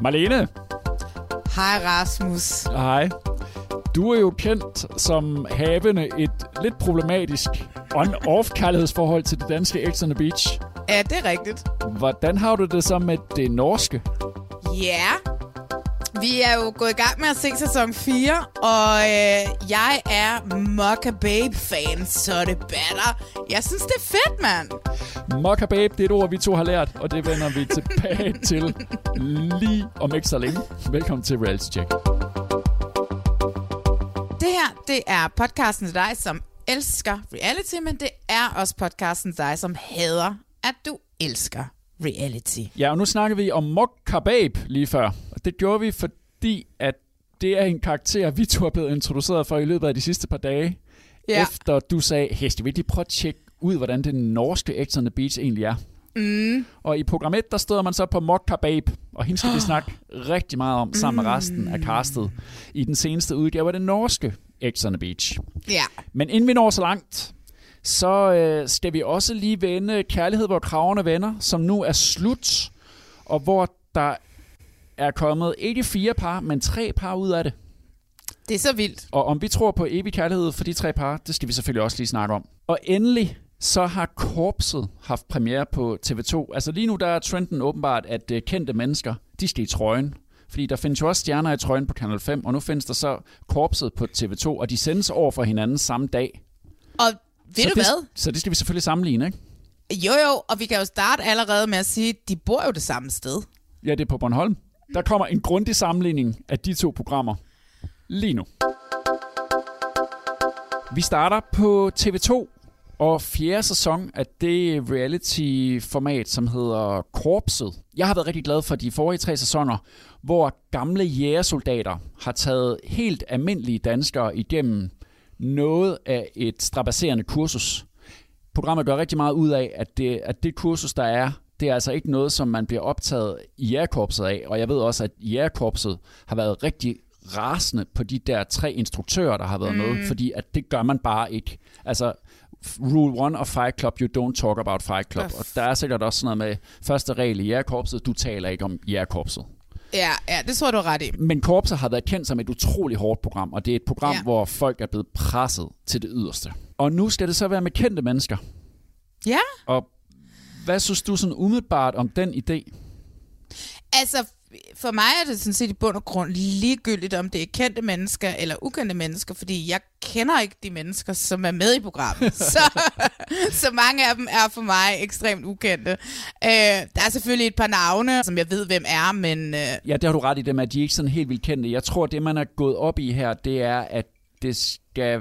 Marlene, Hej Rasmus. hej. Du er jo kendt som havende et lidt problematisk on-off kærlighedsforhold til det danske X on the Beach. Ja, det er rigtigt. Hvordan har du det så med det norske? Ja. Vi er jo gået i gang med at se sæson 4, og øh, jeg er Mokka Babe-fan, så det batter. Jeg synes, det er fedt, mand. Mokka Babe, det er et ord, vi to har lært, og det vender vi tilbage til lige om ikke så længe. Velkommen til Reality Check. Det her, det er podcasten til dig, som elsker reality, men det er også podcasten til dig, som hader, at du elsker reality. Ja, og nu snakker vi om Mokka Babe lige før. Det gjorde vi, fordi at det er en karakter, vi to er blevet introduceret for i løbet af de sidste par dage. Ja. Efter du sagde, hey, skal vi lige prøve at tjekke ud, hvordan det norske X on the Beach egentlig er? Mm. Og i program 1, der støder man så på Mokka Babe, og hende skal vi snakke rigtig meget om sammen med resten af castet i den seneste udgave af det norske X on the Beach. Ja. Men inden vi når så langt, så øh, skal vi også lige vende Kærlighed, hvor kravene venner, som nu er slut, og hvor der er kommet ikke fire par, men tre par ud af det. Det er så vildt. Og om vi tror på evig kærlighed for de tre par, det skal vi selvfølgelig også lige snakke om. Og endelig, så har Korpset haft premiere på TV2. Altså lige nu, der er trenden åbenbart, at øh, kendte mennesker, de skal i trøjen. Fordi der findes jo også stjerner i trøjen på Kanal 5, og nu findes der så Korpset på TV2, og de sendes over for hinanden samme dag. Og ved så du det, hvad? Så det skal vi selvfølgelig sammenligne, ikke? Jo jo, og vi kan jo starte allerede med at sige, at de bor jo det samme sted. Ja, det er på Bornholm. Der kommer en grundig sammenligning af de to programmer lige nu. Vi starter på TV2 og fjerde sæson af det reality-format, som hedder Korpset. Jeg har været rigtig glad for de forrige tre sæsoner, hvor gamle jægersoldater har taget helt almindelige danskere igennem noget af et strabasserende kursus. Programmet gør rigtig meget ud af, at det, at det kursus, der er, det er altså ikke noget, som man bliver optaget i jægerkorpset af. Og jeg ved også, at jægerkorpset har været rigtig rasende på de der tre instruktører, der har været mm. med, fordi at det gør man bare ikke. Altså, rule one of Fight Club, you don't talk about Fight Club. Uff. Og der er sikkert også sådan noget med første regel i jægerkorpset, du taler ikke om jægerkorpset. Ja, ja, det tror du er ret i. Men Korpset har været kendt som et utroligt hårdt program, og det er et program, Ja. ja. hvor folk er blevet presset til det yderste. Og nu skal det så være med kendte mennesker. Ja, Og hvad synes du sådan umiddelbart om den idé? altså for mig er det sådan set i bund og grund ligegyldigt, om det er kendte mennesker eller ukendte mennesker, fordi jeg kender ikke de mennesker, som er med i programmet. så, så mange af dem er for mig ekstremt ukendte. Øh, der er selvfølgelig et par navne, som jeg ved, hvem er, men øh, Ja, det har du ret i det med, at de er ikke sådan helt vildt kendte. Jeg tror, det man er gået op i her, det er, at det skal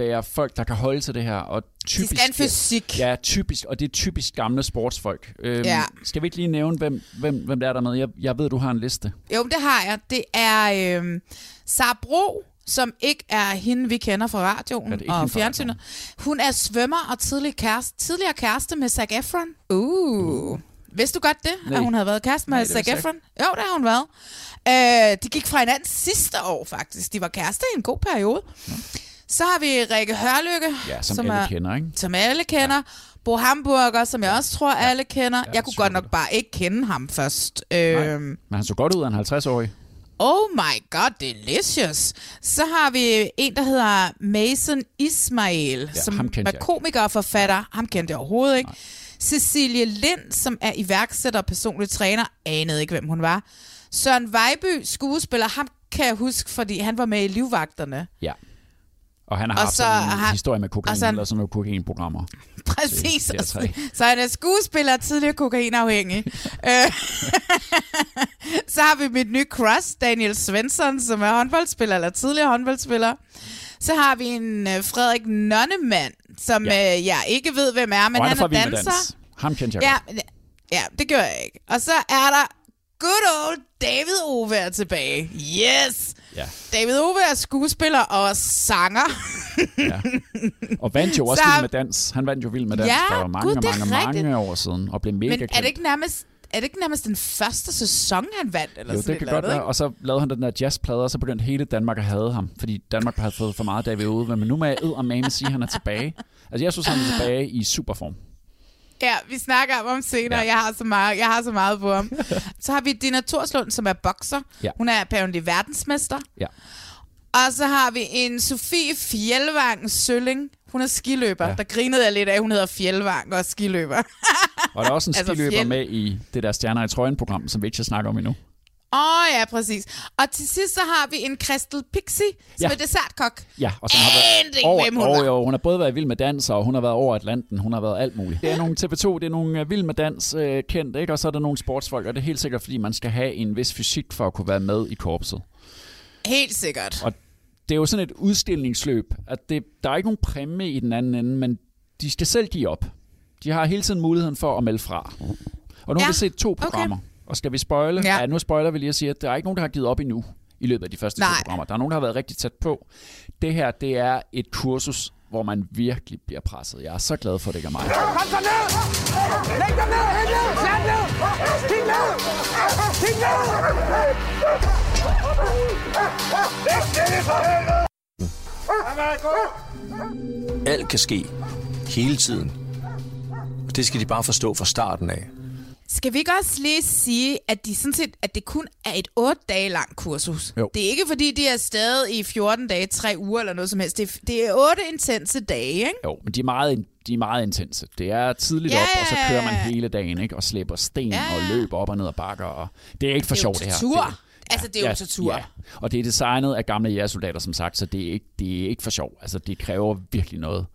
være folk, der kan holde til det her. Og de typisk, skal have en fysik. Ja, typisk, og det er typisk gamle sportsfolk. Øhm, Ja. Skal vi ikke lige nævne, hvem, hvem, hvem der er der med? Jeg, jeg ved, du har en liste. Jo, det har jeg. Det er øh, Sara Bro, som ikke er hende, vi kender fra radioen ikke og fjernsynet. Hun er svømmer og tidligere kæreste, tidligere kæreste med Zac Efron. Uh. Vidste du godt det, Nej. at hun havde været kæreste med Nej, Zac Efron? Jo, det har hun været. Øh, de gik fra hinanden sidste år, faktisk. De var kærester i en god periode. Så har vi Rikke Hørlykke, Ja, som, som alle er, kender, ikke? som alle kender. Ja. Bo Hamburger, som jeg også tror, alle kender. Ja, jeg kunne godt nok bare ikke kende ham først. Øhm, Men han så godt ud af en 50-årig. Oh my god, delicious. Så har vi en, der hedder Mason Ismail, Ja, som er komiker og forfatter. Ham kendte jeg overhovedet ikke. Cecilie Lind, som er iværksætter og personlig træner, anede ikke, hvem hun var. Søren Vejby, skuespiller, ham kan jeg huske, fordi han var med i Livvagterne. Ja. Og han har Og haft så sådan en har- historie med kokain, og så han- eller sådan nogle kokainprogrammer. Præcis. Det er tre. Så han er skuespiller og tidligere kokainafhængig. Øh, så har vi mit nye crush, Daniel Svensson, som er håndboldspiller, eller tidligere håndboldspiller. Så har vi en øh, Frederik Nonnemann, som Ja. øh, jeg ikke ved, hvem er, men og han fra er danser. Dans. Ham kendte jeg Ja, godt. ja, det gør jeg ikke. Og så er der good old David Ove er tilbage. Yes! Ja. David Ove er skuespiller og sanger. Og vandt jo også Så- Vild med Dans. Han vandt jo Vild med Dans Ja, for mange, gud, mange, mange rigtigt. år siden, og blev mega Men kendt. er det ikke nærmest er det ikke nærmest den første sæson, han vandt? Eller Jo, sådan det kan godt være. Og så lavede han den der jazzplade, og så begyndte hele Danmark at hade ham. Fordi Danmark havde fået for meget David Ude. Men nu må jeg eddermame sige, at han er tilbage. Altså, jeg synes, han er tilbage i superform. Ja, vi snakker om ham senere. Ja. Jeg, har så meget, jeg har så meget på ham. så har vi Dina Torslund, som er bokser. Ja. Hun er apparently verdensmester. Ja. Og så har vi en Sofie Fjeldvang Sølling. Hun er skiløber. Ja. Der grinede jeg lidt af, hun hedder Fjeldvang og er skiløber. Og der er også en Altså, skiløber fjeld- med i det der Stjerner i Trøjen-program, som vi ikke skal snakke om endnu. Åh oh, ja, præcis. Og til sidst så har vi en Crystal Pixie, som Ja. er dessertkok. Ja, og som har været over, hvem hun over, jo, hun har både været vild med dans, og hun har været over Atlanten, hun har været alt muligt. Det er nogle TV2, det er nogle uh, vild med dans uh, kendt, ikke? og så er der nogle sportsfolk, og det er helt sikkert, fordi man skal have en vis fysik for at kunne være med i korpset. Helt sikkert. Og det er jo sådan et udstillingsløb, at det, der er ikke nogen præmie i den anden ende, men de skal selv give op. De har hele tiden muligheden for at melde fra. Og nu har Ja, vi set to programmer. Og skal vi spoile? Ja. Ja. nu spoiler vi lige at sige, at der er ikke nogen, der har givet op endnu i løbet af de første Nej. to programmer. Der er nogen, der har været rigtig tæt på. Det her, det er et kursus, hvor man virkelig bliver presset. Jeg er så glad for, at det ikke er mig. Kom så ned! Læg dig ned! Hæld ned! Sat ned! Kig ned! Kig ned! Læg stille for helvede! Alt kan ske. Hele tiden. Og det skal de bare forstå fra starten af. Skal vi ikke også lige sige, at, de sådan set, at det kun er et 8 dage langt kursus? Jo. Det er ikke fordi, de er stadig i 14 dage, 3 uger eller noget som helst. Det er, det er 8 intense dage, ikke? Jo, men de er meget, de er meget intense. Det er tidligt Ja, op, og så ja, kører man ja. hele dagen, ikke? Og slæber sten Ja. og løber op og ned ad bakker. Og det er ikke for sjovt, det her. tortur. Det, Altså, det er jo tortur. Ja. Og det er designet af gamle jægersoldater, som sagt, så det er ikke, det er ikke for sjov. Altså, det kræver virkelig noget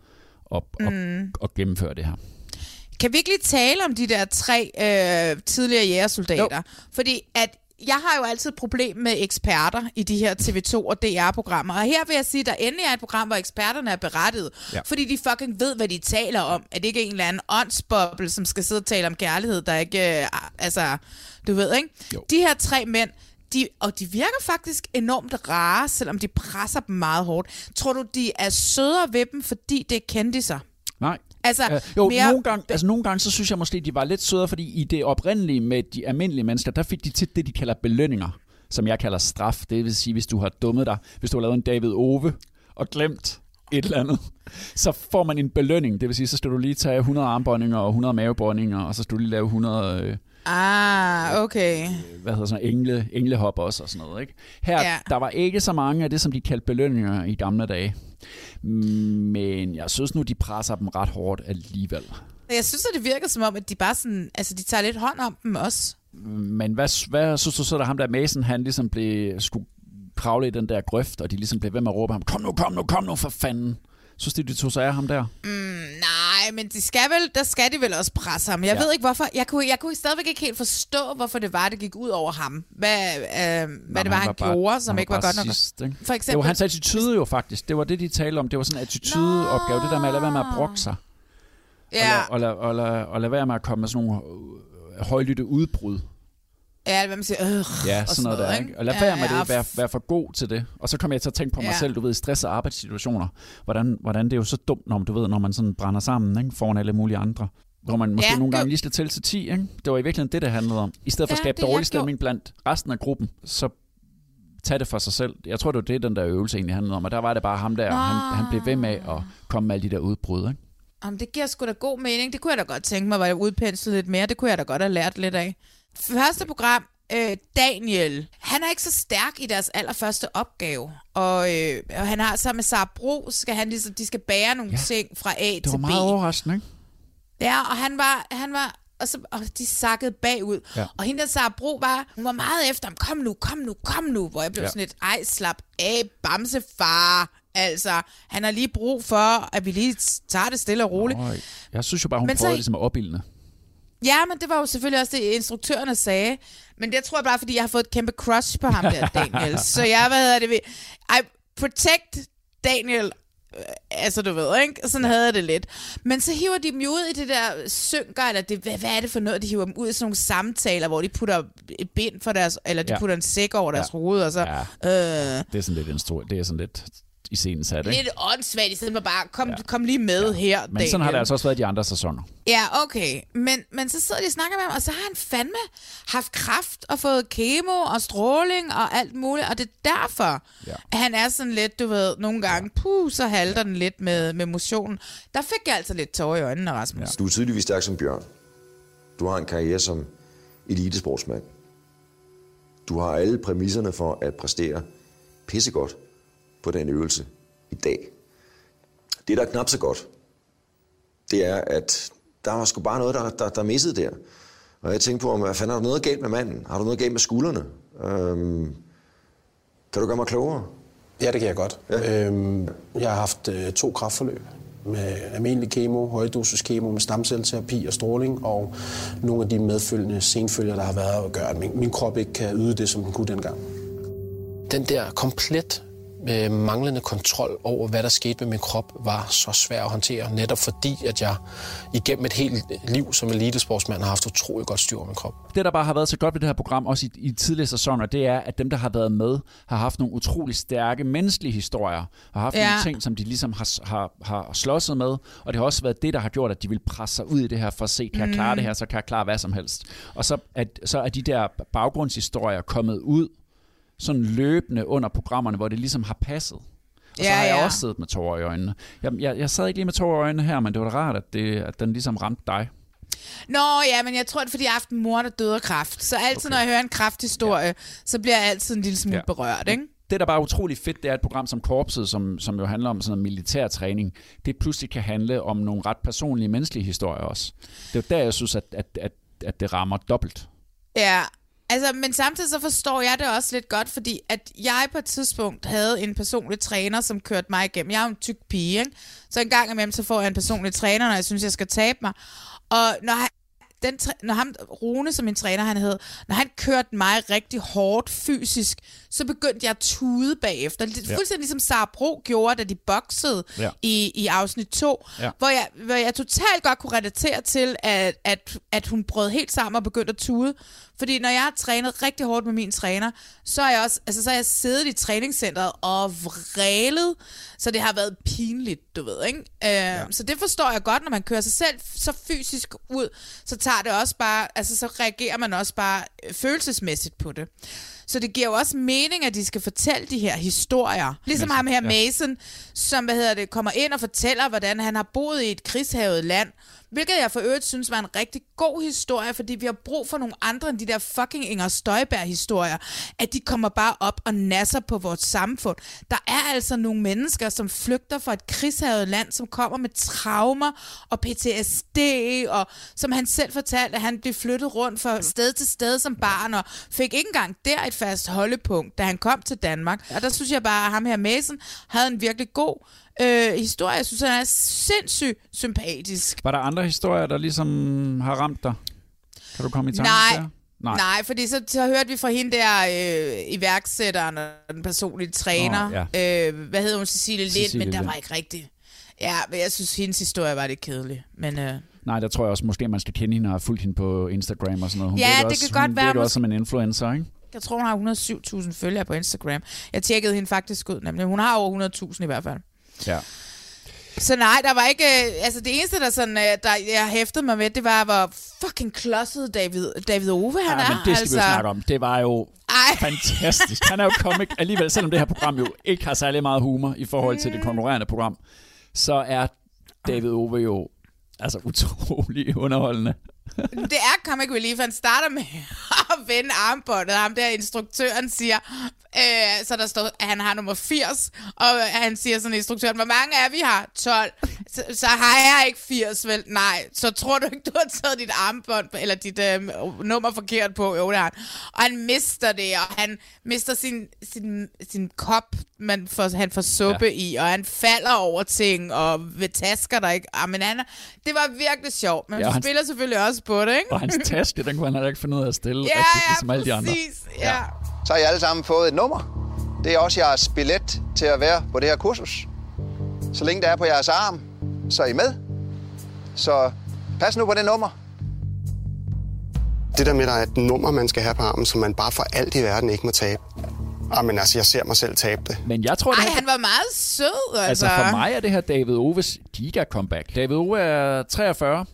at, mm. at, at gennemføre det her. Kan vi ikke lige tale om de der tre øh, tidligere jægersoldater? Fordi at jeg har jo altid et problem med eksperter i de her TV2 og DR-programmer. Og her vil jeg sige, at der endelig er et program, hvor eksperterne er berettiget. Ja. Fordi de fucking ved, hvad de taler om. At det ikke er en eller anden åndsboble, som skal sidde og tale om kærlighed, der ikke... Øh, altså, du ved, ikke? Jo. De her tre mænd, de, og de virker faktisk enormt rare, selvom de presser dem meget hårdt. Tror du, de er sødere ved dem, fordi det er kendiser? Nej. Altså, Øh, jo, mere- nogle gange, altså nogle gange, så synes jeg måske, de var lidt sødere, fordi i det oprindelige med de almindelige mennesker, der fik de tit det, de kalder belønninger, som jeg kalder straf. Det vil sige, hvis du har dummet dig, hvis du har lavet en David Ove og glemt et eller andet, så får man en belønning. Det vil sige, så skal du lige tage 100 armbåndinger og 100 mavebåndinger, og så skal du lige lave 100... Øh, Ah, okay. hvad hedder sådan engle, englehop også og sådan noget. Ikke? Her, Ja. ja. der var ikke så mange af det, som de kaldte belønninger i gamle dage. Men jeg synes nu, de presser dem ret hårdt alligevel. Jeg synes, at det virker som om, at de bare sådan, altså de tager lidt hånd om dem også. Men hvad, hvad synes du så, da ham der Mason, han ligesom blev, skulle kravle i den der grøft, og de ligesom blev ved med at råbe ham, kom nu, kom nu, kom nu for fanden. Synes de, de tog sig af ham der? Nej, men de skal vel, der skal de vel også presse ham. Jeg ja. Ved ikke, hvorfor. Jeg kunne, jeg kunne stadigvæk ikke helt forstå, hvorfor det var, det gik ud over ham. Hvad, øh, hvad Nå, det var, han, bare- gjorde, som han ikke var bare godt nok. Ikke? For Det var eksempel, hans attitude jo faktisk. Det var det, de talte om. Det var sådan en attitudeopgave. Det der med at lade være med at brokke sig. ja, Og, lade, og, lade, og, lade, og lade være med at komme med sådan nogle øh, højlytte udbrud. Ja, hvad man siger, øh, Ja, og sådan noget der, ikke? Og lad Ja, være med ja, det, vær, vær for god til det. Og så kommer jeg til at tænke på mig Ja. selv, du ved, i stress- og arbejdssituationer, hvordan, hvordan det er jo så dumt, når, du ved, når man sådan brænder sammen, ikke? Foran alle mulige andre. Hvor man måske Ja, ja, nogle gange lige skal tælle til 10, ikke? Det var i virkeligheden det, det handlede om. I stedet for at Ja, skabe dårlig stemning blandt resten af gruppen, så tag det for sig selv. Jeg tror, det var det, den der øvelse egentlig handlede om. Og der var det bare ham der, han, han blev ved med at komme med alle de der udbrud, ikke? Jamen, det giver sgu da god mening. Det kunne jeg da godt tænke mig, var jeg udpenslet lidt mere. Det kunne jeg da godt have lært lidt af. Første program, øh, Daniel. Han er ikke så stærk i deres allerførste opgave. Og, øh, og han har sammen med Sara Bro, skal han ligesom, de skal bære nogle ja, ting fra A Det til var B. meget overraskende, ikke? Ja, og han var, han var og, så, og de sakkede bagud. Ja. Og hende der Sara Bro var, hun var meget efter ham, kom nu, kom nu, kom nu, hvor jeg blev Ja. sådan lidt, ej, slap af, bamsefar. Altså, han har lige brug for, at vi lige tager det stille og roligt. Øj, jeg synes jo bare, hun Men så- prøvede ligesom at opildne. Ja, men det var jo selvfølgelig også det, instruktørerne sagde. Men det tror jeg bare, fordi jeg har fået et kæmpe crush på ham der, Daniel. så jeg, hvad hedder det, I protect Daniel, øh, altså du ved, ikke? Sådan havde jeg det lidt. Men så hiver de dem jo ud i det der synker, eller det, hvad, hvad er det for noget? De hiver dem ud i sådan nogle samtaler, hvor de putter et bind for deres, eller de Ja. putter en sæk over deres Ja. hoved, og så... Ja. Øh, Det er sådan lidt, instru- det er sådan lidt i scenen sat, ikke? lidt åndssvagt, i stedet for bare, kom, ja. kom lige med ja. her, Men sådan har det altså også været de andre sæsoner. Ja, okay. Men, men så sidder de og snakker med ham, og så har han fandme haft kraft og fået kemo og stråling og alt muligt, og det er derfor, Ja. ja. at han er sådan lidt, du ved, nogle gange, puh, så halter den lidt med, med motionen. Der fik jeg altså lidt tårer i øjnene, Rasmus. Ja. Du er tydeligvis stærk som Bjørn. Du har en karriere som elitesportsmand. Du har alle præmisserne for at præstere pissegodt på den øvelse i dag. Det, der er knap så godt, det er, at der var sgu bare noget, der, der, der missede der. Og jeg tænkte på, om hvad fanden har du noget galt med manden? Har du noget galt med skuldrene? Øhm, kan du gøre mig klogere? Ja, det kan jeg godt. Ja. Øhm, jeg har haft øh, to kraftforløb med almindelig kemo, højdosis kemo med stamcelleterapi og stråling, og nogle af de medfølgende senfølger, der har været, at gøre, at min, min krop ikke kan yde det, som den kunne dengang. Den der komplet øh, manglende kontrol over, hvad der skete med min krop, var så svær at håndtere, netop fordi, at jeg igennem et helt liv som elitesportsmand har haft utrolig godt styr over min krop. Det, der bare har været så godt ved det her program, også i, i tidligere sæsoner, det er, at dem, der har været med, har haft nogle utrolig stærke menneskelige historier, har haft ja. Nogle ting, som de ligesom har, har, har slåsset med, og det har også været det, der har gjort, at de vil presse sig ud i det her for at se, kan jeg klare det her, så kan jeg klare hvad som helst. Og så er, så er de der baggrundshistorier kommet ud sådan løbende under programmerne, hvor det ligesom har passet. Og så Ja, har jeg ja. også siddet med tårer i øjnene. Jeg, jeg, jeg sad ikke lige med tårer i øjnene her, men det var da rart, at, det, at den ligesom ramte dig. Nå, ja, men jeg tror, det er, fordi jeg har haft en mor, der døde af kræft. Så altid, okay. når jeg hører en krafthistorie, ja. så bliver jeg altid en lille smule Ja. ja. berørt, ikke? det, der bare er utrolig fedt, det er et program som Korpset, som, som jo handler om sådan noget militær træning, det pludselig kan handle om nogle ret personlige menneskelige historier også. Det er jo der, jeg synes, at, at, at, at det rammer dobbelt. Ja, altså, men samtidig så forstår jeg det også lidt godt, fordi at jeg på et tidspunkt havde en personlig træner, som kørte mig igennem. Jeg er jo en tyk pige, ikke? Så en gang imellem, så får jeg en personlig træner, når jeg synes, jeg skal tabe mig. Og når han, den, når ham, Rune, som min træner han hed, når han kørte mig rigtig hårdt fysisk, så begyndte jeg at tude bagefter. Lidt, Ja. Fuldstændig ligesom Sara Bro gjorde, da de boxede Ja. i, i afsnit 2, Ja. ja. hvor, jeg, hvor jeg totalt godt kunne relatere til, at, at, at hun brød helt sammen og begyndte at tude. Fordi når jeg har trænet rigtig hårdt med min træner, så er jeg også, altså så er jeg siddet i træningscenteret og vrælet, så det har været pinligt, du ved, ikke? Øh, ja. Så det forstår jeg godt, når man kører sig selv så fysisk ud, så tager det også bare, altså så reagerer man også bare øh, følelsesmæssigt på det. Så det giver jo også mening, at de skal fortælle de her historier. Ligesom ham her Mason, som hvad hedder det, kommer ind og fortæller, hvordan han har boet i et krigshavet land. Hvilket jeg for øvrigt synes var en rigtig god historie, fordi vi har brug for nogle andre end de der fucking Inger Støjberg-historier. At de kommer bare op og nasser på vores samfund. Der er altså nogle mennesker, som flygter fra et krigshavet land, som kommer med traumer og PTSD, og som han selv fortalte, at han blev flyttet rundt fra sted til sted som barn, og fik ikke engang der et fast holdepunkt, da han kom til Danmark. Og der synes jeg bare, at ham her Mason havde en virkelig god øh, historie. Jeg synes, han er sindssygt sympatisk. Var der andre historier, der ligesom har ramt dig? Kan du komme i tanke Nej. der? Nej. Nej, fordi så, så hørte vi fra hende der øh, iværksætteren og den personlige træner. Nå, ja. øh, hvad hedder hun? Cecilie Lind, Cecilie men der Lind. var ikke rigtigt. Ja, men jeg synes, hendes historie var lidt kedelig. Men øh, Nej, der tror jeg også, måske man skal kende hende og have fulgt hende på Instagram og sådan noget. Hun Ja, det også, kan godt hun være, måske- også som en influencer, ikke? jeg tror, hun har 107.000 følgere på Instagram. Jeg tjekkede hende faktisk ud, nemlig. Hun har over 100.000 i hvert fald. Ja. Så nej, der var ikke... øh, Altså det eneste, der, sådan, øh, der jeg hæftede mig ved, det var, hvor fucking klodset David, David Ove han ja, er. men det skal altså. vi snakke om. Det var jo Ej. fantastisk. Han er jo comic alligevel, selvom det her program jo ikke har særlig meget humor i forhold til det konkurrerende program, så er David Ove jo altså utrolig underholdende. Det er comic relief. Han starter med at vende armbåndet. Ham der instruktøren siger, Øh, så der står, at han har nummer 80, og han siger sådan instruktøren, hvor mange er vi har? 12. Så, så har jeg ikke 80, vel? Nej. Så tror du ikke, du har taget dit armbånd, eller dit øh, nummer forkert på? Jo, det har han. Og han mister det, og han mister sin, sin, sin kop, man får, han får suppe ja. i, og han falder over ting, og ved tasker der ikke. Ah, men han, det var virkelig sjovt, men ja, han spiller selvfølgelig også på det, ikke? Og hans taske, den kunne han heller ikke finde ud af at stille, ja, rigtig, ja, ligesom alle de andre. Ja. ja. Så har I alle sammen fået et nummer. Det er også jeres billet til at være på det her kursus. Så længe det er på jeres arm, så er I med. Så pas nu på det nummer. Det der med, at der er et nummer, man skal have på armen, som man bare for alt i verden ikke må tabe. Jamen altså, jeg ser mig selv tabe det. Men jeg tror, det Ej, her, han var meget sød, altså. altså for mig er det her David Oves giga-comeback. David Ove er 43,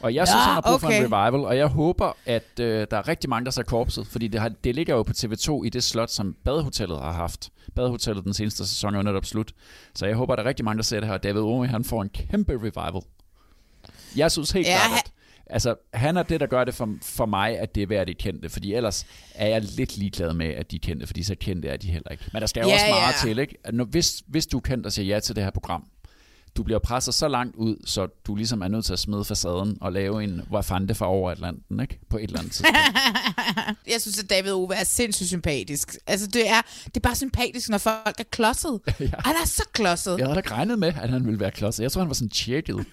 og jeg synes, Ja, han har brug for en okay. revival, og jeg håber, at øh, der er rigtig mange, der ser korpset, fordi det, har, det ligger jo på TV2 i det slot, som Badehotellet har haft. Badehotellet den seneste sæson er jo netop slut. Så jeg håber, der er rigtig mange, der ser det her. David Ove, han får en kæmpe revival. Jeg synes helt Ja, klart, at altså, han er det, der gør det for, for mig, at det er værd, at de kendte. Fordi ellers er jeg lidt ligeglad med, at de er kendte, fordi så kendte er de heller ikke. Men der skal jo Ja, også meget ja. til, ikke? Når, hvis, hvis du er kendt og siger ja til det her program, du bliver presset så langt ud, så du ligesom er nødt til at smide facaden og lave en Wafande fra over Atlanten, ikke? På et eller andet tidspunkt. Jeg synes, at David Ove er sindssygt sympatisk. Altså, det er, det er bare sympatisk, når folk er klodset. ja. Han er så klodset. Jeg havde da ikke regnet med, at han ville være klodset. Jeg tror, han var sådan chill,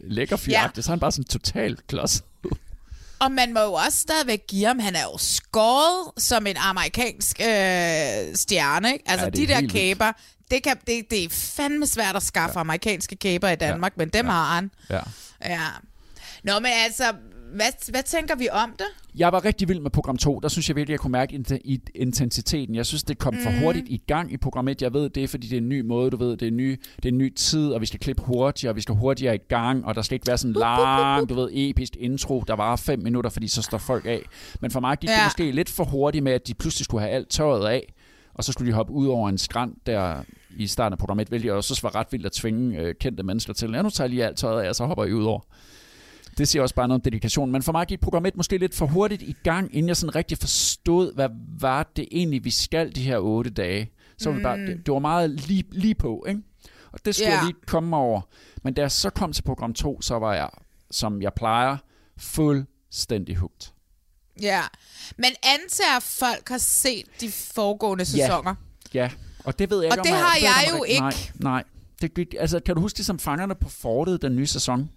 lækker fyr Ja. så er han bare sådan totalt klodset. Og man må jo også stadigvæk give ham, han er jo skåret som en amerikansk øh, stjerne, ikke? Altså, Ja, de er der kæber, det, kan, det, det er fandme svært at skaffe ja. amerikanske kæber i Danmark, ja. men dem ja. har han. Ja. Ja. Nå, men altså, hvad, hvad tænker vi om det? Jeg var rigtig vild med program 2. Der synes jeg virkelig, jeg kunne mærke intensiteten. Jeg synes, det kom for Mhm. hurtigt i gang i program 1. Jeg ved, det er, fordi det er en ny måde, du ved, det er en ny, det er en ny tid, og vi skal klippe hurtigere, og vi skal hurtigere i gang, og der skal ikke være sådan en lang, du ved, episk intro, der varer fem minutter, fordi så står folk af. Men for mig gik ja. det måske lidt for hurtigt med, at de pludselig skulle have alt tøjet af, og så skulle de hoppe ud over en skrant der i starten af program 1, hvilket jeg også synes var ret vildt at tvinge øh, kendte mennesker til. Ja, nu tager jeg lige alt tøjet af, og så hopper I ud over. Det siger også bare noget om dedikation. Men for mig gik program 1 måske lidt for hurtigt i gang, inden jeg sådan rigtig forstod, hvad var det egentlig, vi skal de her otte dage. Så var det, bare, Mm. det, det var meget lige, lige på, ikke? Og det skulle Ja. jeg lige komme over. Men da jeg så kom til program 2, så var jeg, som jeg plejer, fuldstændig hugt. Ja. Men antager, folk har set de foregående sæsoner. Ja, og det ved jeg Og ikke, om det jeg, har ikke, jeg om jo det- Nej, ikke. nej. Det, altså, kan du huske det som fangerne på fortet, den nye sæson?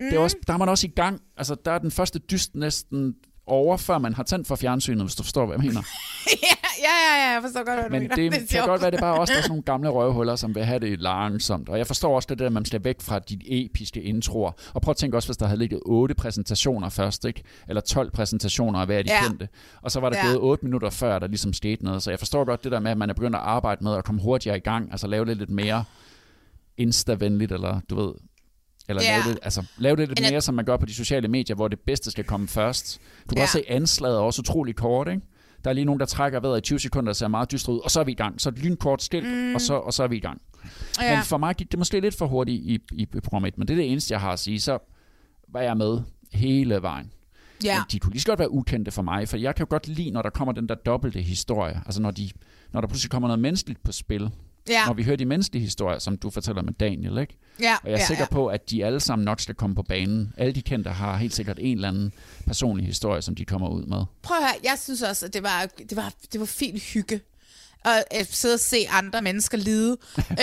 Mm. Det er også, der er man også i gang. Altså, der er den første dyst næsten over, før man har tændt for fjernsynet, hvis du forstår, hvad jeg mener. ja, ja, ja, jeg forstår godt, hvad du Men mener. det, det kan godt være, det er bare også der er sådan nogle gamle røvhuller, som vil have det langsomt. Og jeg forstår også det der, at man skal væk fra de episke introer. Og prøv at tænke også, hvis der havde ligget otte præsentationer først, ikke? Eller 12 præsentationer af hver de Ja. kendte. Og så var der Ja. gået 8 minutter før, der ligesom skete noget. Så jeg forstår godt det der med, at man er begyndt at arbejde med at komme hurtigere i gang. Altså lave det lidt mere insta-venligt, eller du ved... Eller Ja. lave, det, altså, lave det lidt jeg- mere, som man gør på de sociale medier, hvor det bedste skal komme først. Du kan Ja. også se anslaget er også utrolig kort, ikke? Der er lige nogen, der trækker vejret i 20 sekunder og ser meget dystre ud, og så er vi i gang. Så lynkort skilt, mm. og, så, og så er vi i gang. Ja. Men for mig gik det måske lidt for hurtigt i, i, i program 1, men det er det eneste, jeg har at sige. Så var jeg med hele vejen. Ja. Men de kunne lige så godt være ukendte for mig, for jeg kan jo godt lide, når der kommer den der dobbelte historie. Altså når, de, når der pludselig kommer noget menneskeligt på spil. Ja. Når vi hører de menneskelige historier, som du fortæller med Daniel, ikke? Ja, Og jeg er ja, sikker ja. på, at de alle sammen nok skal komme på banen. Alle de kendte har helt sikkert en eller anden personlig historie, som de kommer ud med. Prøv at høre, jeg synes også, at det var, det var, det var fint hygge. Og at sidde og se andre mennesker lide. øh,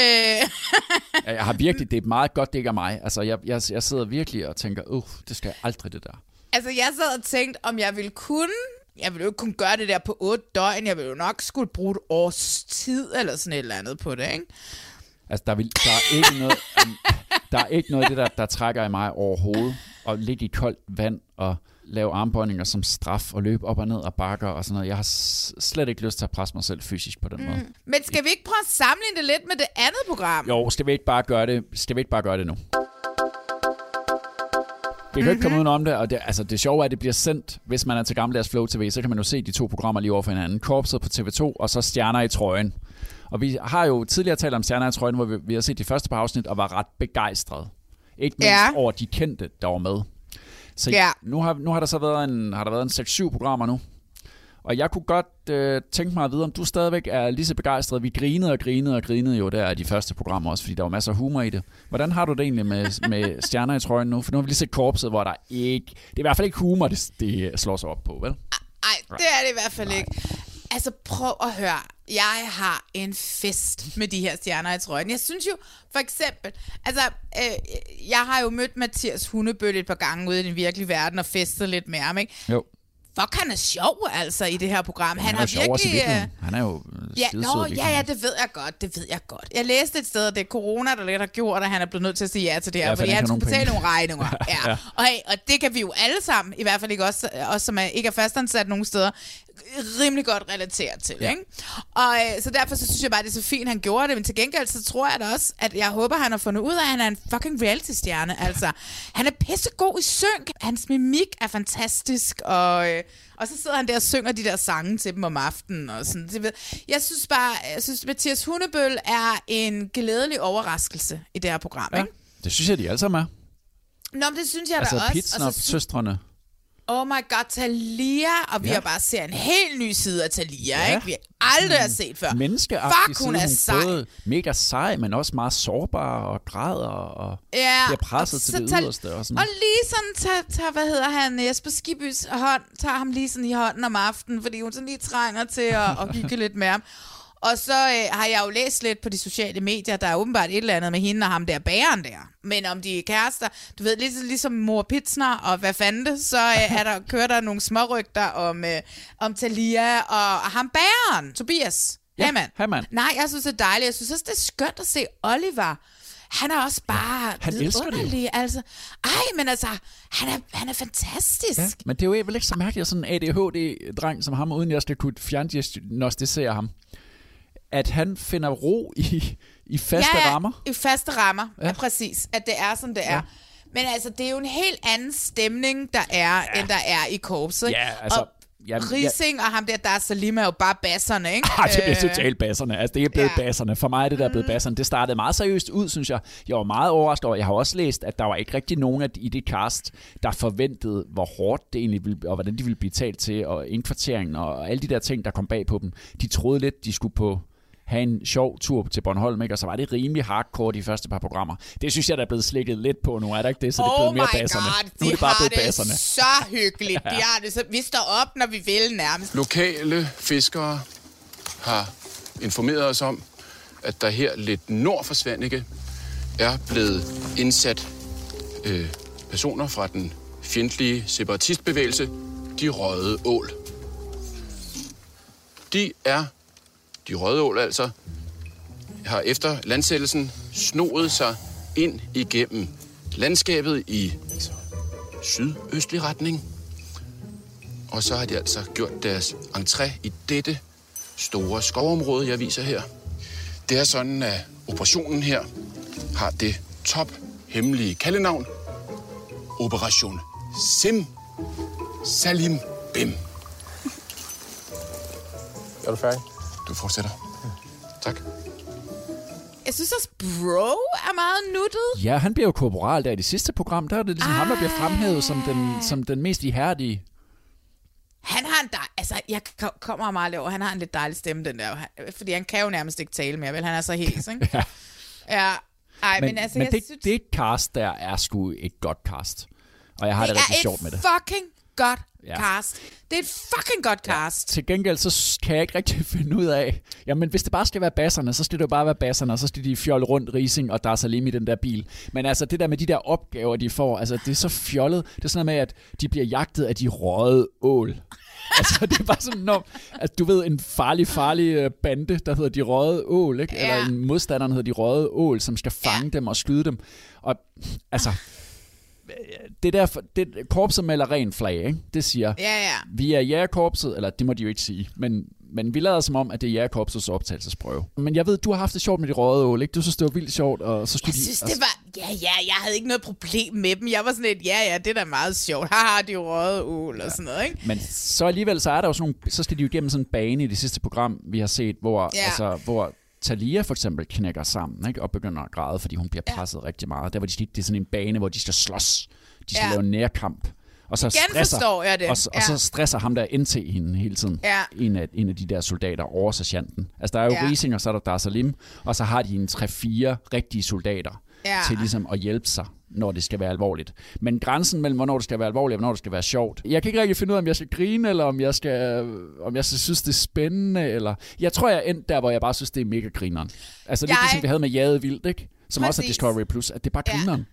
Jeg har virkelig, det er meget godt, det ikke er mig. Altså, jeg, jeg, jeg sidder virkelig og tænker, uh, det skal jeg aldrig det der. altså, jeg sad og tænkte, om jeg ville kunne... Jeg ville jo ikke kunne gøre det der på otte døgn. Jeg ville jo nok skulle bruge et års tid eller sådan et eller andet på det, ikke? Altså, der, vil, der er ikke noget, um, der er ikke noget af det der, der trækker i mig overhovedet. At ligge i koldt vand og lave armbøjninger som straf og løbe op og ned og bakker og sådan noget. Jeg har slet ikke lyst til at presse mig selv fysisk på den mm. måde. Men skal vi ikke prøve at sammenligne det lidt med det andet program? Jo, skal vi ikke bare gøre det, skal vi ikke bare gøre det nu? Vi kan jo ikke komme udenom det, og det, altså det sjove er, at det bliver sendt, hvis man er til gammeldags Flow TV, så kan man jo se de to programmer lige over for hinanden. Korpset på TV2, og så Stjerner i trøjen. Og vi har jo tidligere talt om Stjerner i trøjen, hvor vi, vi har set de første par afsnit, og var ret begejstrede. Ikke mindst Ja. over de kendte, der var med. Så Ja. nu, har, nu har der så været en, har der været en 6-7 programmer nu, Og jeg kunne godt øh, tænke mig at vide, om du stadigvæk er lige så begejstret. Vi grinede og grinede og grinede jo der i de første programmer også, fordi der var masser af humor i det. Hvordan har du det egentlig med, med stjerner i trøjen nu? For nu har vi lige set korpset, hvor der ikke... Det er i hvert fald ikke humor, det, det slår sig op på, vel? Nej, det er det i hvert fald Nej. ikke. Altså prøv at høre. Jeg har en fest med de her stjerner i trøjen. Jeg synes jo, for eksempel, altså, øh, jeg har jo mødt Mathias Hundebøl et par gange ude i den virkelige verden og festet lidt med ham, ikke? Jo. Fuck, han er sjov altså i det her program. Han, Han er har også i virkelig... øh, virkeligheden. Han er jo øh, Ja, nå, i ja, ja, det ved jeg godt, det ved jeg godt. Jeg læste et sted, at det er corona, der lidt har gjort, at han er blevet nødt til at sige ja til det her, Ja, ja, for fordi han skulle betale penge. nogle regninger. Ja. Ja. Og, hey, og det kan vi jo alle sammen, i hvert fald ikke os, os som er, ikke er fastansat nogen steder, rimelig godt relatere til. Ja. Ikke? Og øh, så derfor så synes jeg bare, det er så fint, han gjorde det, men til gengæld så tror jeg da også, at jeg håber, han har fundet ud af, at han er en fucking reality-stjerne. Altså, han er pissegod i synk. Hans mimik er fantastisk, og... Øh, og så sidder han der og synger de der sange til dem om aftenen. Og sådan. Jeg synes bare, jeg synes, Mathias Hundebøl er en glædelig overraskelse i det her program. Ja. Ikke? Det synes jeg, de alle sammen er. Nå, men det synes jeg Altså da også. Pitsen og og så, søstrene. Oh my god, Talia. Og vi Ja. har bare set en helt ny side af Talia, Ja. ikke? Vi aldrig har set før. Menneskeagtig Fuck, hun side. er sej. både mega sej, men også meget sårbar og græder og Ja, bliver presset og til det yderste. Og sådan. Og lige sådan tager, tager, hvad hedder han, Jesper Skibys hånd, tager ham lige sådan i hånden om aftenen, fordi hun sådan lige trænger til at, at hygge lidt med ham. Og så øh, har jeg jo læst lidt på de sociale medier, der er åbenbart et eller andet med hende og ham der bæren der. Men om de er kærester, du ved, ligesom, ligesom mor Pitsner og hvad fanden det, så øh, er der, kører der nogle smårygter om, øh, om Talia og, og ham bæren, Tobias. Ja, Hamann. Hamann. Nej, jeg synes, det er dejligt. Jeg synes også, det er skønt at se Oliver. Han er også bare han elsker det jo. vidunderlig. Altså, ej, men altså, han er, han er fantastisk. Ja, men det er jo vel ikke så mærkeligt, at sådan en ADHD-dreng som ham, uden jeg skal kunne fjerndiagnostisere ham, at han finder ro i, i faste ja, ja, rammer. i faste rammer. Ja. Ja. ja, præcis. At det er, som det er. Ja. Men altså, det er jo en helt anden stemning, der er, ja. end der er i korpset. Ja, altså, og ja, Rising og ham der, der er Salim, er jo bare basserne, ikke? Ah, det bliver Øh, totalt basserne. Altså, det er blevet ja. ja. basserne. For mig er det der er blevet Mm. basserne. Det startede meget seriøst ud, synes jeg. Jeg var meget overrasket over. Jeg har også læst, at der var ikke rigtig nogen af i det cast, der forventede, hvor hårdt det egentlig ville, og hvordan de ville blive talt til, og indkvarteringen, og alle de der ting, der kom bag på dem. De troede lidt, de skulle på have en sjov tur til Bornholm, ikke? og så var det rimelig hardcore de første par programmer. Det synes jeg, der er blevet slikket lidt på nu, er der ikke det? Så det er blevet oh mere my basserne. God, nu er de det bare har blevet det basserne. så hyggeligt. De har det så, vi står op, når vi vil nærmest. Lokale fiskere har informeret os om, at der her lidt nord for Svanike er blevet indsat øh, personer fra den fjendtlige separatistbevægelse, de røde ål. De er, de røde ål altså, har efter landsættelsen snoet sig ind igennem landskabet i sydøstlig retning. Og så har de altså gjort deres entré i dette store skovområde, jeg viser her. Det er sådan, at operationen her har det top hemmelige kaldenavn. Operation Sim Salim Bim. Er du færdig? Du fortsætter. Tak. Jeg synes også, Bro er meget nuttet. Ja, han bliver jo korporal der i det sidste program. Der er det ligesom ham, der bliver fremhævet som den, som den mest ihærdige. Han har en dej... Altså, jeg ko- kommer meget over. Han har en lidt dejlig stemme, den der. Fordi han kan jo nærmest ikke tale mere, vel? Han er så helt, ikke? Ja. Ja. Ej, men, men altså, men jeg det, synes... det cast der er sgu et godt cast. Og jeg har det, det rigtig er sjovt med det. fucking godt Ja. cast. Det er et fucking godt cast. Til gengæld, så kan jeg ikke rigtig finde ud af... Jamen, hvis det bare skal være basserne, så skal det jo bare være basserne, og så skal de fjolle rundt Rising og Dar Salim i den der bil. Men altså, det der med de der opgaver, de får, altså, det er så fjollet. Det er sådan noget med, at de bliver jagtet af de røde ål. altså, det er bare sådan, når, at du ved, en farlig, farlig øh, bande, der hedder de røde ål, ikke? Ja. Eller en modstander, der hedder de røde ål, som skal fange ja. dem og skyde dem. Og altså, det der, det, korpset melder ren flag, ikke? Det siger, Ja, ja. vi er jægerkorpset, eller det må de jo ikke sige, men, men vi lader som om, at det er jægerkorpsets optagelsesprøve. Men jeg ved, du har haft det sjovt med de røde ål, ikke? Du synes, det var vildt sjovt, og så skulle Jeg synes, det var... Ja, ja, jeg havde ikke noget problem med dem. Jeg var sådan lidt, ja, ja, det er da meget sjovt. Haha, de røde ul og sådan noget, ikke? Men så alligevel, så er der jo sådan nogle, så skal de jo igennem sådan en bane i det sidste program, vi har set, hvor, Ja. altså, hvor Talia for eksempel knækker sammen, ikke? og begynder at græde, fordi hun bliver presset ja. rigtig meget. Der hvor de det er sådan en bane, hvor de skal slås. De skal Ja. lave nærkamp. Og så Igen stresser, jeg det. Og, og så Ja. stresser ham der NT hende hele tiden. Ja. En, af, en af de der soldater, oversergeanten. Altså der er jo ja. Rising, og så er der Dar Salim, og så har de en 3-4 rigtige soldater Ja. til ligesom at hjælpe sig når det skal være alvorligt. Men grænsen mellem, hvornår det skal være alvorligt og hvornår det skal være sjovt. Jeg kan ikke rigtig finde ud af, om jeg skal grine, eller om jeg skal, om jeg skal synes, det er spændende. Eller... Jeg tror, jeg er endt der, hvor jeg bare synes, det er mega grineren. Altså lidt Jeg- ligesom vi havde med Jade Vildt, ikke? Som også er Præcis. Discovery Plus, at det er bare grineren.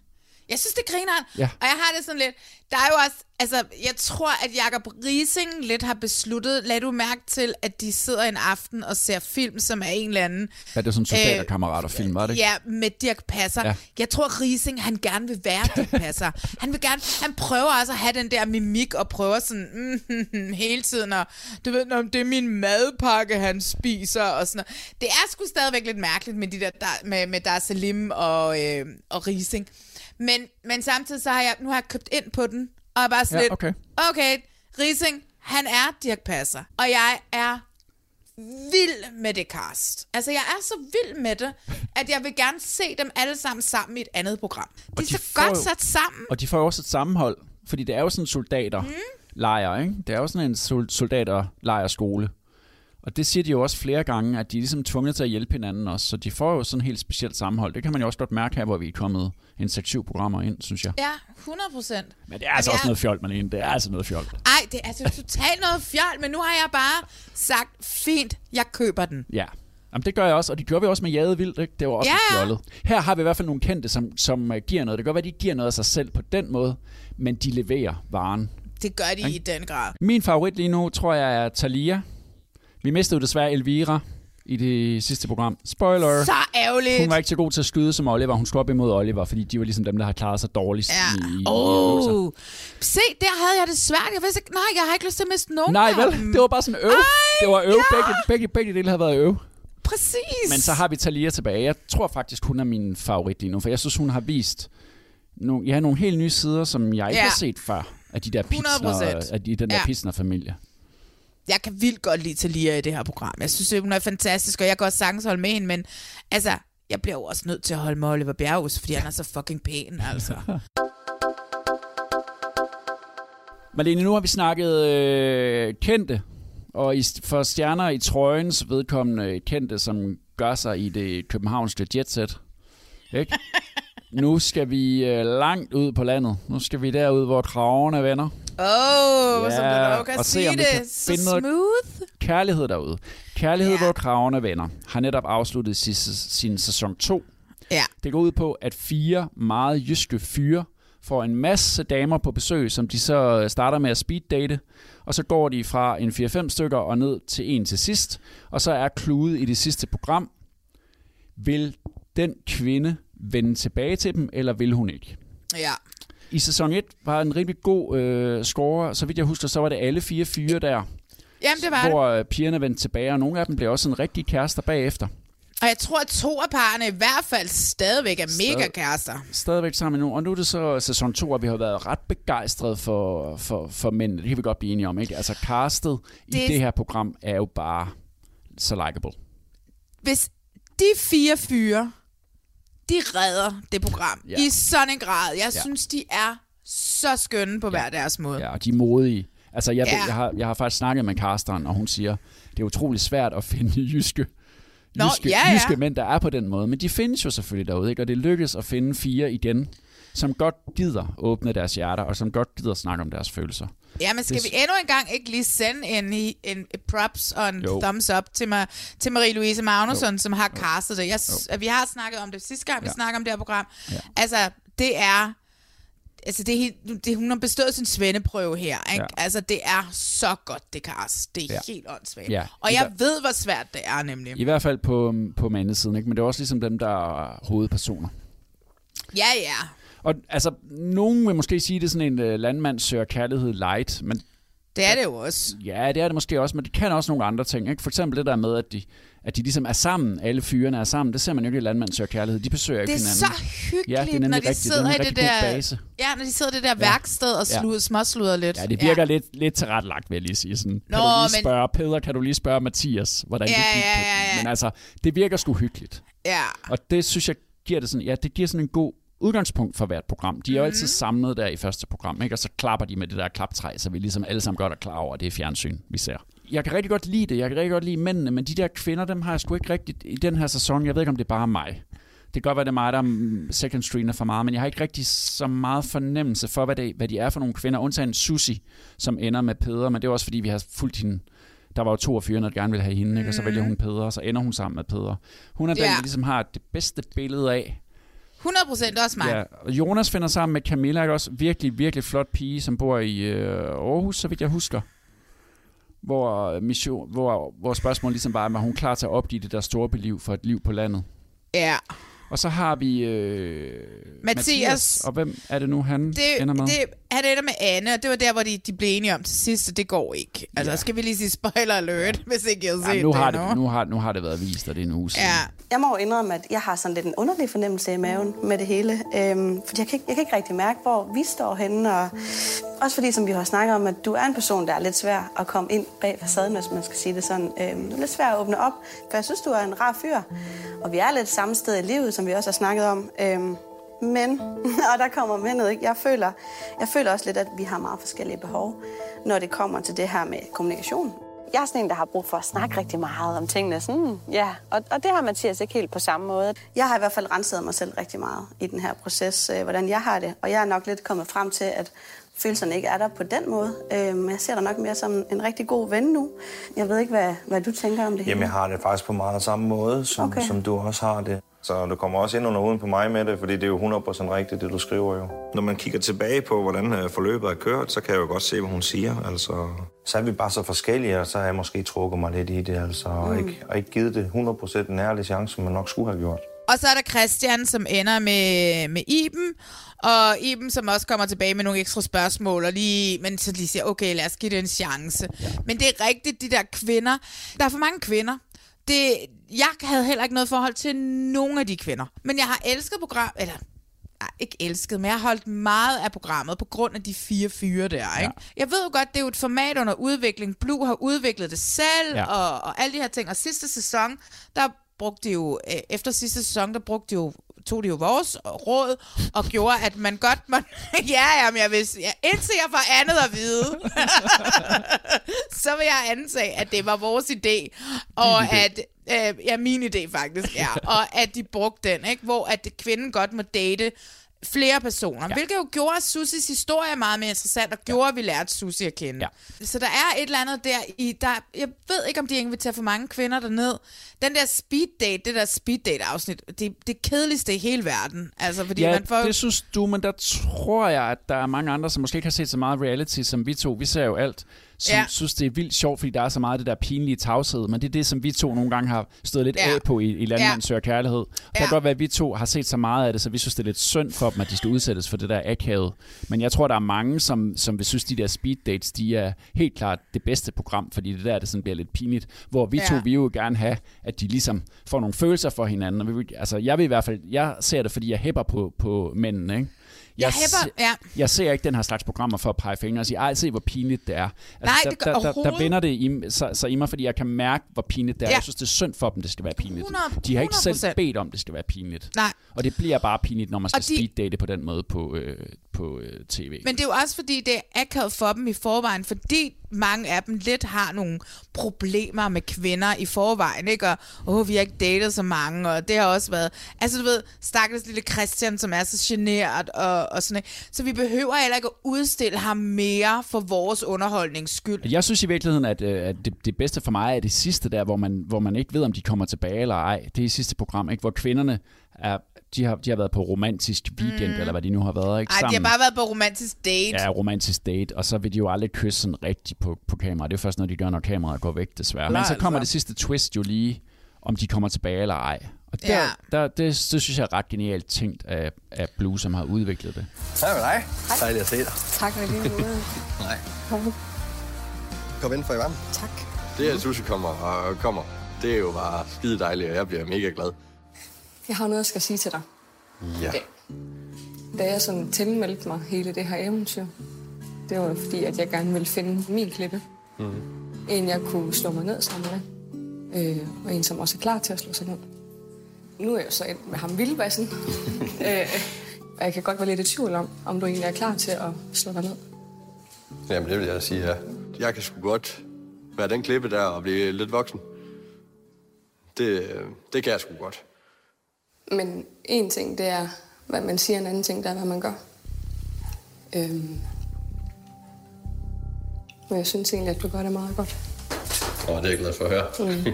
Jeg synes, det griner. Ja. Og jeg har det sådan lidt... Der er jo også... Altså, jeg tror, at Jacob Rising lidt har besluttet... Lad du mærke til, at de sidder en aften og ser film, som er en eller anden... Ja, det er sådan soldaterkammerater film, var det ikke? Ja, med Dirk Passer. Ja. Jeg tror, Rising, han gerne vil være Dirk Passer. han vil gerne... Han prøver altså at have den der mimik og prøver sådan mm, hele tiden og du ved, om det er min madpakke, han spiser og sådan noget. Det er sgu stadigvæk lidt mærkeligt med de der, der med, med Dar Salim og, øh, og Rising. Men, men samtidig så har jeg, nu har jeg købt ind på den, og er bare sådan Ja, lidt, okay. okay, Rising, han er Dirk Passer, og jeg er vild med det cast. Altså, jeg er så vild med det, at jeg vil gerne se dem alle sammen sammen i et andet program. De er de så får godt jo- sat sammen. Og de får jo også et sammenhold, fordi det er jo sådan soldater mm. lejr, ikke? Det er jo sådan en skole. Og det siger de jo også flere gange, at de er ligesom tvunget til at hjælpe hinanden også, så de får jo sådan et helt specielt sammenhold. Det kan man jo også godt mærke her, hvor vi er kommet en 6-7 programmer ind, synes jeg. Ja, 100 procent. Men det er altså også noget fjol, Malene. Det er altså noget fjol. Ej, det er altså totalt noget fjol, men nu har jeg bare sagt, fint, jeg køber den. Ja. Jamen, det gør jeg også, og det gjorde vi også med Jade Vildt, ikke? Det var også Ja, fjollet. Her har vi i hvert fald nogle kendte, som, som uh, giver noget. Det kan godt være, de giver noget af sig selv på den måde, men de leverer varen. Det gør de Ikke? i den grad. Min favorit lige nu, tror jeg, er Talia. Vi mistede jo desværre Elvira i det sidste program. Spoiler! Så ærgerligt. Hun var ikke så god til at skyde som Oliver. Hun skulle op imod Oliver, fordi de var ligesom dem, der har klaret sig dårligst Ja. i, Oh. Se, der havde jeg det svært. Jeg vidste ikke, nej, jeg har ikke lyst til at miste nogen Nej, vel? dem. Det var bare sådan øv. Ej, det var øv. ja. Begge, begge, begge dele havde været øv. Præcis. Men så har vi Talia tilbage. Jeg tror faktisk, hun er min favorit lige nu, for jeg synes, hun har vist nogle, ja, nogle helt nye sider, som jeg ikke Ja. har set før, af de der Pitsner, 100%. af de, den der ja. Pitsner-familie. Jeg kan vildt godt lide Talia i det her program. Jeg synes, hun er fantastisk, og jeg kan også sagtens holde med hende, men altså, jeg bliver jo også nødt til at holde med Oliver Bjerghus, fordi han er så fucking pæn, altså. Malene, nu har vi snakket øh, kendte, og i, for stjerner i trøjens vedkommende kendte, som gør sig i det københavnske jetset. Ikke? nu skal vi øh, langt ud på landet. Nu skal vi derud, hvor kravene vender. Åh, oh, som du nok kan og se, sige om vi det. kan Så noget smooth. kærlighed derude. Kærlighed, ja. hvor kravene vender, har netop afsluttet sin, sin sæson 2. Ja. Det går ud på, at fire meget jyske fyre får en masse damer på besøg, som de så starter med at speeddate, og så går de fra en 4-5 stykker og ned til en til sidst, og så er kludet i det sidste program, vil den kvinde vende tilbage til dem, eller vil hun ikke? Ja. I sæson 1 var en rigtig god øh, score, så vidt jeg husker, så var det alle fire fyre der, Jamen, det var hvor det. øh, pigerne vendte tilbage, og nogle af dem blev også en rigtig kærester bagefter. Og jeg tror, at to af parerne i hvert fald stadigvæk er mega Stadig- kærester. Stadigvæk sammen nu, og nu er det så sæson 2, og vi har været ret begejstrede for, for, for mændene. Det kan vi godt blive enige om, ikke? Altså castet. Det- i det her program er jo bare så likable. Hvis de fire fyre, de redder det program Ja. ja. i sådan en grad. Jeg Ja. ja. synes, de er så skønne på hver deres måde. Ja, og de er modige. Altså, jeg, Ja. ja. jeg, har, jeg har faktisk snakket med casteren, og hun siger, det er utrolig svært at finde jyske, Nå, jyske, ja, ja. jyske mænd, der er på den måde. Men de findes jo selvfølgelig derude, ikke? og det lykkes at finde fire igen, som godt gider åbne deres hjerter, og som godt gider snakke om deres følelser. Ja, men skal Det- vi endnu en gang ikke lige sende en, en, en props og en Jo. thumbs up til, mig, til Marie-Louise Magnusson, som har castet det. Jeg, s- vi har snakket om det sidste gang, vi Ja. snakker om det her program. Ja. Altså, det er... Altså, det er, helt- det, hun har bestået sin svendeprøve her, ikke? Ja. Altså, det er så godt, det cast. Det er Ja. helt åndssvagt. Ja. Og jeg hver- ved, hvor svært det er, nemlig. I hvert fald på, på mandesiden, ikke? men det er også ligesom dem, der er hovedpersoner. Ja, ja. Og altså, nogen vil måske sige, det er sådan en uh, landmand søger kærlighed light, men Det er det jo også. ja, det er det måske også, men det kan også nogle andre ting. Ikke? For eksempel det der med, at de, at de ligesom er sammen, alle fyrene er sammen, det ser man jo ikke i landmand søger kærlighed. De besøger ikke Det er hinanden. så hyggeligt, Ja, når de rigtigt. Det er sidder i det der... base. Ja, når de sidder i det der værksted og Ja. slud, småsluder lidt. Ja, det virker ja. lidt, lidt tilrettelagt, vil jeg lige sige. Sådan, kan Nå, du lige men- spørge, Peder, kan du lige spørge Mathias, hvordan Ja, det gik? ja, ja, ja. Men altså, det virker sgu hyggeligt. Ja. Og det synes jeg giver det sådan, ja, det giver sådan en god udgangspunkt for hvert program. De er jo altid samlet der i første program, ikke? og så klapper de med det der klaptræ, så vi ligesom alle sammen godt er klar over, at det er fjernsyn, vi ser. Jeg kan rigtig godt lide det, jeg kan rigtig godt lide mændene, men de der kvinder, dem har jeg sgu ikke rigtigt i den her sæson. Jeg ved ikke, om det er bare mig. Det kan godt være, det er mig, der er second screener for meget, men jeg har ikke rigtig så meget fornemmelse for, hvad, det, hvad de er for nogle kvinder, undtagen Susi, som ender med Peder, men det er også fordi, vi har fulgt hende der var jo to af fyrene, der gerne ville have hende, ikke? og så vælger hun Peder, og så ender hun sammen med Peder. Hun er den, Ja. vi ligesom har det bedste billede af. 100 procent også mig. Ja, og Jonas finder sammen med Camilla, ikke også? Virkelig, virkelig flot pige, som bor i øh, Aarhus, så vidt jeg husker. Hvor, øh, mission, hvor, hvor spørgsmålet ligesom bare er, er hun klar til at opgive det der store liv for et liv på landet? Ja. Og så har vi øh, Mathias. Og hvem er det nu, han Det, ender med? det, han ender med Anne, og det var der, hvor de, de blev enige om til sidst, og det går ikke. Altså, Ja. skal vi lige sige spoiler alert, hvis ikke jeg har set ja, nu, har det det, nu, har, nu har det været vist, og det er en uge siden. Ja. Jeg må jo indrømme, at jeg har sådan lidt en underlig fornemmelse i maven med det hele. Øhm, fordi jeg kan, ikke, jeg kan ikke rigtig mærke, hvor vi står henne. Og også fordi, som vi har snakket om, at du er en person, der er lidt svær at komme ind bag facaden, hvis man skal sige det sådan. Øhm, du er lidt svær at åbne op, for jeg synes, du er en rar fyr. Og vi er lidt samme sted i livet, som vi også har snakket om. Øhm, men, og der kommer mendet, ikke? Jeg føler, jeg føler også lidt, at vi har meget forskellige behov, når det kommer til det her med kommunikation. Jeg er sådan en, der har brug for at snakke rigtig meget om tingene. Sådan, ja, og, og det har Mathias ikke helt på samme måde. Jeg har i hvert fald renset mig selv rigtig meget i den her proces, øh, hvordan jeg har det. Og jeg er nok lidt kommet frem til, at følelserne ikke er der på den måde. Øh, men jeg ser dig nok mere som en rigtig god ven nu. Jeg ved ikke, hvad, hvad du tænker om det hele. Jamen, jeg har det faktisk på meget samme måde, som, Okay. som du også har det. Så du kommer også ind under uden på mig med det, fordi det er jo 100% rigtigt, det du skriver jo. Når man kigger tilbage på, hvordan øh, forløbet er kørt, så kan jeg jo godt se, hvad hun siger. Altså, så er vi bare så forskellige, og så har jeg måske trukket mig lidt i det, altså, og, Mm. ikke, og ikke givet det 100% en ærlig chance, som man nok skulle have gjort. Og så er der Christian, som ender med, med Iben, og Iben, som også kommer tilbage med nogle ekstra spørgsmål, og lige, men så lige siger, okay, lad os give det en chance. Ja. Men det er rigtigt, de der kvinder. Der er for mange kvinder. Det, jeg havde heller ikke noget forhold til nogen af de kvinder. Men jeg har elsket program, eller nej, ikke elsket, men jeg har holdt meget af programmet på grund af de fire fyre der. Ikke? Jeg ved jo godt, det er jo et format under udvikling. Blue har udviklet det selv, Ja. ja. og, og alle de her ting. Og sidste sæson, der brugte de jo, øh, efter sidste sæson, der brugte de jo tog de jo vores råd og gjorde, at man godt må... ja, jamen, jeg vil... Ja, indtil jeg får andet at vide, så vil jeg antage, at det var vores idé. Og idé. at... Øh, ja, min idé faktisk, ja. Og at de brugte den, ikke? Hvor at kvinden godt må date flere personer. Ja. Hvilket jo gjorde Susis historie meget mere interessant, og gjorde, at vi lærte Susi at kende. Ja. Så der er et eller andet der i... Der, jeg ved ikke, om de inviterer for mange kvinder derned. Den der speed date, det der speed date afsnit, det, det kedeligste i hele verden. Altså, fordi ja, man får... det synes du, men der tror jeg, at der er mange andre, som måske ikke har set så meget reality som vi to. Vi ser jo alt, som Ja. ja. synes, det er vildt sjovt, fordi der er så meget af det der pinlige tavshed, men det er det, som vi to nogle gange har stået lidt Ja. af på i, i Landmand søger kærlighed. Og Ja. kan godt være, at vi to har set så meget af det, så vi synes, det er lidt synd for dem, at de skal udsættes for det der akavet. Men jeg tror, der er mange, som, som vil synes, de der speed dates, de er helt klart det bedste program, fordi det der, det sådan bliver lidt pinligt. Hvor vi to, Ja. vi jo gerne have, at de ligesom får nogle følelser for hinanden. Og vi, altså, jeg vil i hvert fald, jeg ser det, fordi jeg hæpper på, på mændene, ikke? Jeg hæpper- se- ja. jeg ser ikke den her slags programmer for at pege fingre og sige, ej, se hvor pinligt det er. Altså, Nej, der, det gør der, der, der overhovedet- vender det i, så, så i mig, fordi jeg kan mærke, hvor pinligt det er. Ja. Jeg synes, det er synd for dem, det skal være pinligt. 100 de har ikke selv 100%. bedt om, det skal være pinligt. Nej. Og det bliver bare pinligt, når man skal Og de- speed date på den måde på, øh, på øh, tv. Men det er jo også fordi, det er akavet for dem i forvejen, fordi mange af dem lidt har nogle problemer med kvinder i forvejen, ikke? Og åh, vi har ikke datet så mange, og det har også været... Altså, du ved, stakkels lille Christian, som er så generet og, og sådan noget. Så vi behøver heller ikke at udstille ham mere for vores underholdnings skyld. Jeg synes i virkeligheden, at, øh, at det, det bedste for mig er det sidste der, hvor man, hvor man ikke ved, om de kommer tilbage eller ej. Det er i sidste program, ikke? hvor kvinderne er, de har, de har været på romantisk weekend, mm. eller hvad de nu har været. Ikke? Ej, de har bare været på romantisk date. Ja, romantisk date, og så vil de jo aldrig kysse sådan rigtigt på, på kamera. Det er først, når de gør, når kameraet går væk, desværre. Men Nej, så kommer altså. det sidste twist jo lige, om de kommer tilbage eller ej. Og der, Ja. der, det, det synes jeg er ret genialt tænkt af, af Blue, som har udviklet det. Hej med dig. Dejligt at se dig. Tak for lige måde. Nej. Kom. Kom ind for i varmen. Tak. Det, at Susie kommer og kommer, det er jo bare skide dejligt, og jeg bliver mega glad. Jeg har noget, jeg skal sige til dig. Ja. Da jeg sådan tilmeldte mig hele det her eventyr, det var fordi, at jeg gerne ville finde min klippe. Mm. En, jeg kunne slå mig ned sammen med. Øh, og en, som også er klar til at slå sig ned. Nu er jeg jo så ind med ham vildbassen. øh, Og jeg kan godt være lidt i tvivl om, om du egentlig er klar til at slå dig ned. Jamen, det vil jeg sige, ja. Jeg kan sgu godt være den klippe der og blive lidt voksen. Det, det kan jeg sgu godt. Men en ting, det er, hvad man siger, en anden ting, det er, hvad man gør. Øhm. Men jeg synes egentlig, at du gør det meget godt. Og det er jeg glad for at høre. Mm.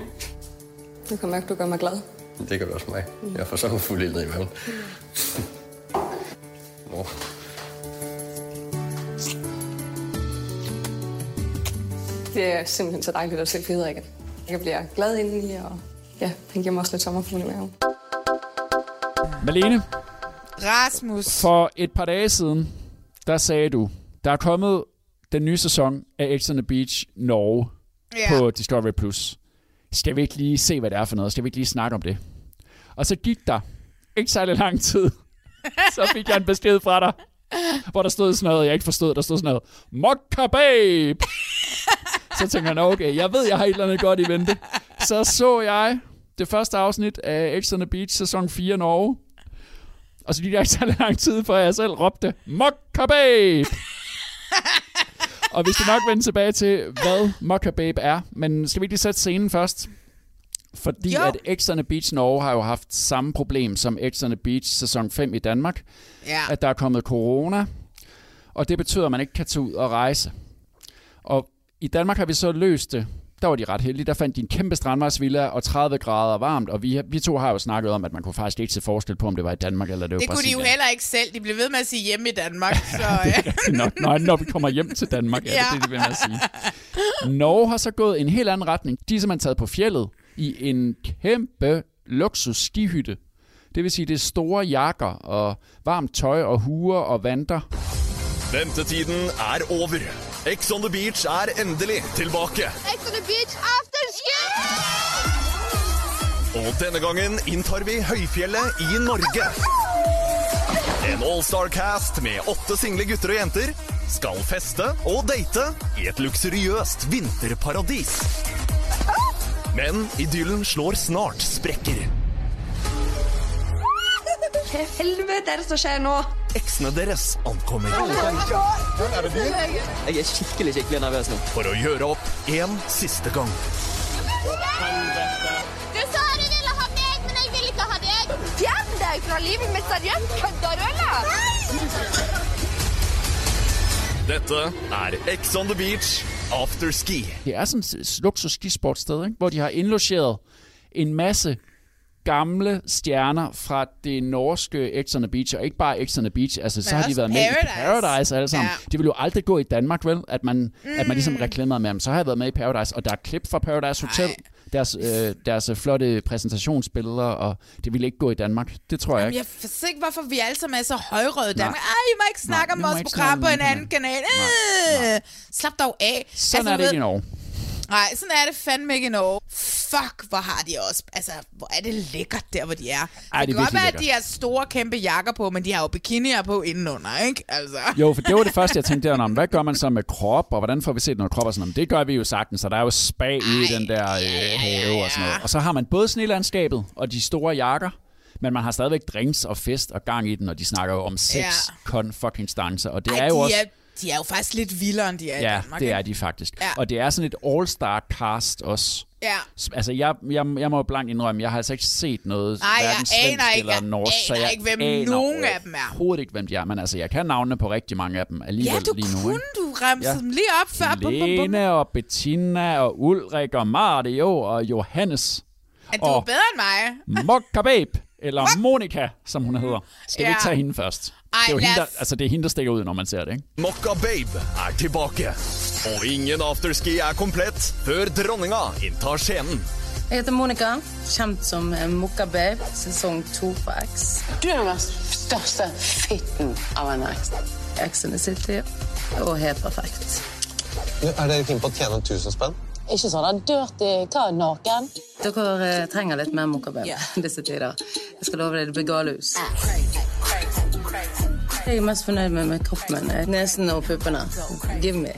Jeg kan mærke, at du gør mig glad. Det gør det også mig. Jeg får sådan fuld ild i maven. Nå. Det er simpelthen så dejligt at se Frederik. Jeg bliver glad indeni, og ja, han giver mig også lidt sommerfugl i maven. Malene, Rasmus. for et par dage siden, der sagde du, der er kommet den nye sæson af X on the Beach Norge Ja. på Discovery+. Plus. Skal vi ikke lige se, hvad det er for noget? Skal vi ikke lige snakke om det? Og så gik der ikke særlig lang tid, så fik jeg en besked fra dig, hvor der stod sådan noget, jeg ikke forstod. Der stod sådan noget, Mokka Babe! så tænker jeg, "Nå, okay, jeg ved, jeg har et eller andet godt i vente. Så så jeg det første afsnit af X on the Beach sæson 4 Norge. Og så gik der ikke så lang tid, før jeg selv råbte, Mokka Babe! og vi skal nok vende tilbage til, hvad Mokka Babe er. Men skal vi lige sætte scenen først? Fordi Jo. at X Beach Norge har jo haft samme problem som X Beach sæson 5 i Danmark. Ja. At der er kommet corona, og det betyder, at man ikke kan tage ud og rejse. Og i Danmark har vi så løst det. Der var de ret heldige. Der fandt de en kæmpe strandvejsvilla og 30 grader varmt. Og vi, vi to har jo snakket om, at man kunne faktisk ikke se forskel på, om det var i Danmark eller det var Det kunne de jo Brasilien. heller ikke selv. De blev ved med at sige hjemme i Danmark. Så, ja. når, når, når vi kommer hjem til Danmark, ja, det er det, det vil jeg sige. Norge har så gået en helt anden retning. De er simpelthen taget på fjellet i en kæmpe luksus skihytte. Det vil sige, det er store jakker og varmt tøj og huer og vanter. Ventetiden er over. Ex on the beach er endelig tilbake. Ex on the beach afterski! Og denne gangen inntar vi høyfjellet i Norge. En all-star-cast med åtte single gutter og jenter skal feste og date i et luksuriøst vinterparadis. Men idyllen slår snart sprekker. Hva helvete er det som skjer nå? Eksene deres ankommer. Er det din? Jeg er skikkelig, skikkelig nervøs nå. For å gjøre opp en siste gang. Du sa du ville ha meg, men jeg vil ikke ha deg. Fjern deg fra livet mitt, seriøst. Kødder du, eller? Dette er Ex on the beach afterski. Det er sådan et luksus skisportsted, ikke? hvor de har indlogeret en masse gamle stjerner fra det norske X on the Beach, og ikke bare X on the Beach, altså så Men har de været med i Paradise. Paradise alle sammen. Ja. De vil jo aldrig gå i Danmark, vel? At man, mm. at man ligesom Mm. reklamerede med dem. Så har jeg været med i Paradise, og der er klip fra Paradise Hotel, deres, øh, deres øh, flotte præsentationsbilleder, og det ville ikke gå i Danmark. Det tror jeg Jamen, ikke. jeg forstår ikke, hvorfor vi alle sammen er så højrøde. Nej. Danmark. Ej, I må ikke snakke Nej, om vores program på en den anden kanal. Øh, slap dog af. Sådan Altså, er det ikke i Norge. Nej, sådan er det fandme ikke i Norge. Fuck, hvor har de også... Altså, hvor er det lækkert der, hvor de er. Ej, det det kan godt være, at de har store, kæmpe jakker på, men de har jo bikinier på indenunder, ikke? Altså. Jo, for det var det første, jeg tænkte der, hvad gør man så med krop, og hvordan får vi set noget krop og sådan noget. Det gør vi jo sagtens, så der er jo spa ude i den der øh, have og sådan noget. Og så har man både snelandskabet og de store jakker, men man har stadigvæk drinks og fest og gang i den, og de snakker jo om sex, Ja. ja. kon fucking stancer, og det Ej, er jo de også... Er, de er jo faktisk lidt vildere, end de er i Ja, Danmark. det er de faktisk. Ja. Og det er sådan et all-star cast også. Ja. Altså, jeg, jeg, jeg må blankt indrømme, jeg har altså ikke set noget Nej, jeg hverken aner svensk ikke- eller norsk, jeg så aner jeg ikke, hvem aner nogen af dem er. overhovedet ikke, hvem de er. Men altså, jeg kan navnene på rigtig mange af dem alligevel Ja, du lige nu. kunne, ikke? du remsede Ja. dem lige op før. Bum, bum, bum. Lene og Bettina og Ulrik og Mario og Johannes. Er du og bedre end mig? Mokka Babe, eller Monika, som hun hedder. Skal vi Ja. ikke tage hende først? Ej, det, er jo hende, der, altså, det er hende, der stikker ud, når man ser det, ikke? Mokka Babe er tilbake. Og ingen afterski er komplett før dronninga inntar scenen. Jeg heter Monica, kjent som eh, Mokka Babe, sesong to på X. Du er den største fitten av en X. X in the City, og helt perfekt. Er dere keen på å tjene 1000 spenn? Ikke sånn dirty, hva er naken? Dere eh, trenger litt mer Mokka Babe disse tider. Jeg skal love deg, det blir galehus. Jeg er mest fornøyd med, min, eh, nesen og puppene. Give me.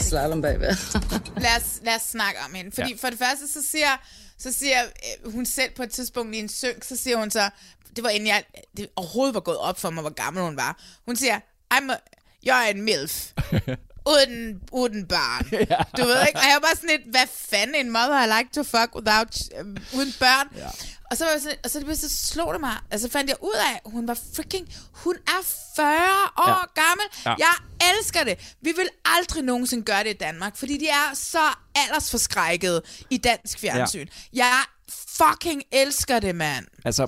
Slalom, baby. lad, os, lad os snakke om hende. Fordi ja. for det første, så siger så siger øh, hun selv på et tidspunkt i en synk, så siger hun så, det var inden jeg det overhovedet var gået op for mig, hvor gammel hun var. Hun siger, I'm a, jeg er en milf. uden, uden barn. ja. Du ved ikke? Og jeg var bare sådan lidt, hvad fanden en mother I like to fuck without, uh, uden børn. Ja. Og så, var jeg sådan, og så, det, så slog det mig, altså fandt jeg ud af, at hun var freaking, hun er 40 år ja. gammel. Ja. Jeg elsker det. Vi vil aldrig nogensinde gøre det i Danmark, fordi de er så aldersforskrækkede i dansk fjernsyn. Ja. Jeg fucking elsker det, mand. Altså,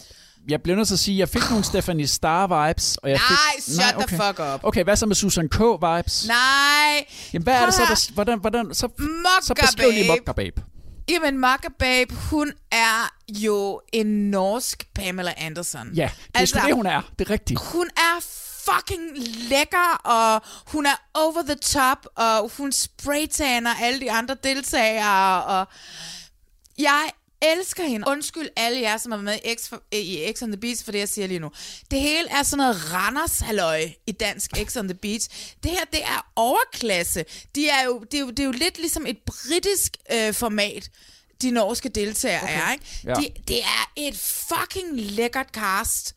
jeg bliver nødt til at sige, jeg fik nogle Stephanie Star-vibes. Og jeg Nej, fik, shut the okay. fuck up. Okay, hvad så med Susan K-vibes? Nej. Jamen, hvad er det så, der, hvordan, hvordan, så, så Mokka beskriv lige Babe. Mokka Babe. Jamen, Mokka Babe, hun er jo en norsk Pamela Anderson. Ja, det er sgu det, hun er. Det er rigtigt. Hun er fucking lækker, og hun er over the top, og hun spraytaner alle de andre deltagere, og jeg elsker hende. Undskyld alle jer, som har været med i X, i X on the Beach, for det, jeg siger lige nu. Det hele er sådan noget Randers halløj i dansk X on the Beach. Det her, det er overklasse. De er jo, det, er jo, det er jo lidt ligesom et britisk øh, format, de norske deltagere okay. er. Ikke? Ja. De, det er et fucking lækkert cast.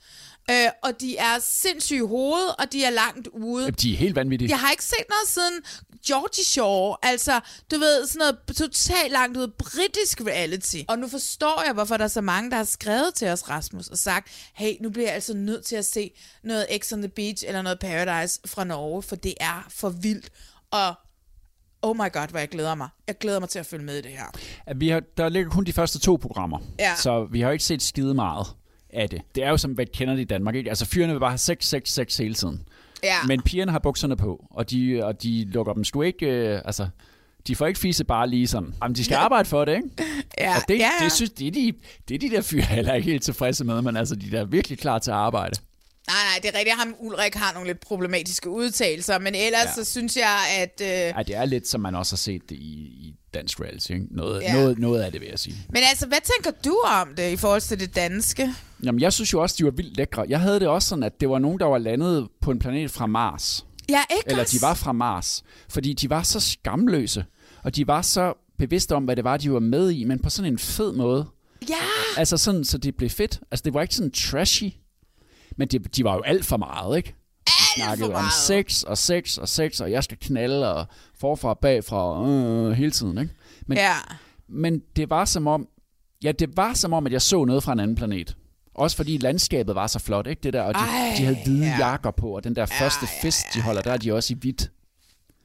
Øh, og de er sindssyge i hovedet, og de er langt ude. Jamen, De er helt vanvittige. Jeg har ikke set noget siden Georgie Shore. Altså, du ved, sådan noget totalt langt ud britisk reality. Og nu forstår jeg, hvorfor der er så mange, der har skrevet til os, Rasmus, og sagt, hey, nu bliver jeg altså nødt til at se noget X on the Beach eller noget Paradise fra Norge, for det er for vildt. Og oh my god, hvor jeg glæder mig. Jeg glæder mig til at følge med i det her. At vi har, der ligger kun de første to programmer, Ja. så vi har jo ikke set skide meget af det. Det er jo som, hvad kender det i Danmark. Ikke? Altså fyrene vil bare have sex, sex, sex hele tiden. Ja. Men pigerne har bukserne på, og de, og de lukker dem sgu ikke... Øh, altså, de får ikke fise bare lige sådan. Jamen, de skal arbejde for det, ikke? Ja, og det, ja, ja. det, synes, det, er de, det er de der fyre heller ikke helt tilfredse med, men altså, de er virkelig klar til at arbejde. Nej, nej, det er rigtigt. Ham Ulrik har nogle lidt problematiske udtalelser, men ellers Ja. så synes jeg, at... Øh, Ej, det er lidt, som man også har set det i, i dansk reality. Ikke? Noget, Ja. noget, noget af det, vil jeg sige. men altså, hvad tænker du om det i forhold til det danske? Jamen, jeg synes jo også, de var vildt lækre. Jeg havde det også sådan, at det var nogen, der var landet på en planet fra Mars. Ja, ikke Eller også? de var fra Mars. Fordi de var så skamløse, og de var så bevidste om, hvad det var, de var med i, men på sådan en fed måde. Ja! Altså sådan, så det blev fedt. Altså, det var ikke sådan trashy, men det, de var jo alt for meget, ikke? De snakkede om sex og sex og sex, og jeg skal knalde, og forfra og bagfra, øh, hele tiden, ikke? Men, Ja. men det var som om, ja, det var som om, at jeg så noget fra en anden planet. Også fordi landskabet var så flot, ikke det der? Og de, Ej, de havde hvide ja. jakker på, og den der første fest, de holder, der er de også i hvidt.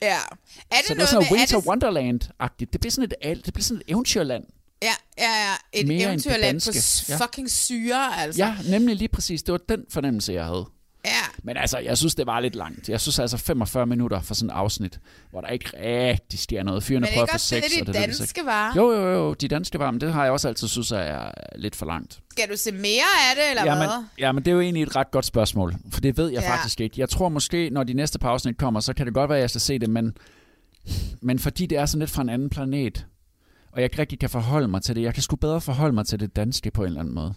Ja. Er det så det er sådan noget er Winter det, Wonderland-agtigt. Det bliver sådan et, det bliver sådan et eventyrland. ja, ja, ja, et Mere eventyrland på Ja. fucking syre, altså. Ja, nemlig lige præcis. Det var den fornemmelse, jeg havde. Ja. Men altså, jeg synes, det var lidt langt. Jeg synes altså 45 minutter for sådan et afsnit, hvor der ikke rigtig sker noget. Fyrene Men prøver det, sex, de og det er det, de danske var? Jo, jo, jo, de danske var, men det har jeg også altid synes er lidt for langt. Skal du se mere af det, eller ja, hvad? men, ja, men det er jo egentlig et ret godt spørgsmål, for det ved jeg Ja. faktisk ikke. Jeg tror måske, når de næste par afsnit kommer, så kan det godt være, at jeg skal se det, men, men fordi det er sådan lidt fra en anden planet, og jeg ikke rigtig kan forholde mig til det, jeg kan sgu bedre forholde mig til det danske på en eller anden måde.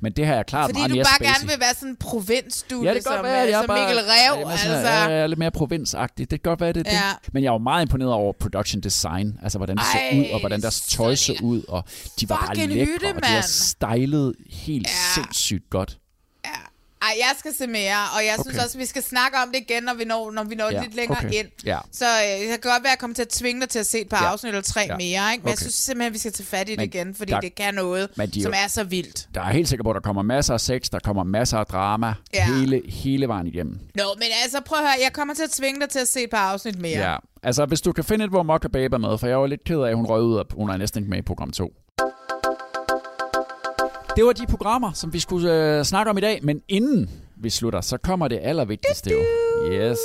Men det har jeg klart Fordi meget du mere bare spacey. gerne vil være sådan en provinsstudie, Ja, det kan som, være, øh, jeg er bare, Mikkel Rev, altså. ja, jeg er lidt mere provinsagtig. Det kan godt være, det er Ja. det. Men jeg er jo meget imponeret over production design. Altså, hvordan det ser Ej, ud, og hvordan deres tøj så ud. Og de var bare lækre, hytte, og de er stylet helt sindssygt godt. Ej, jeg skal se mere, og jeg synes Okay. også, vi skal snakke om det igen, når vi når, når, vi når Ja, lidt længere okay. ind. Ja. Så øh, det kan godt være, at jeg kommer til at tvinge dig til at se et par Ja. afsnit eller tre Ja. mere, ikke? Men Okay. jeg synes simpelthen, at vi skal tage fat i det Men igen, fordi der- det kan noget, Men de som er så vildt. Der er helt sikkert på, at der kommer masser af sex, der kommer masser af drama, Ja. hele, hele vejen igennem. Nå, men altså prøv at høre, jeg kommer til at tvinge dig til at se et par afsnit mere. Ja. Altså, hvis du kan finde et, hvor Mokka Babe er med, for jeg var lidt ked af, at hun røg ud, og hun er næsten ikke med i program 2. Det var de programmer, som vi skulle øh, snakke om i dag, men inden vi slutter, så kommer det allervigtigste jo. Yes.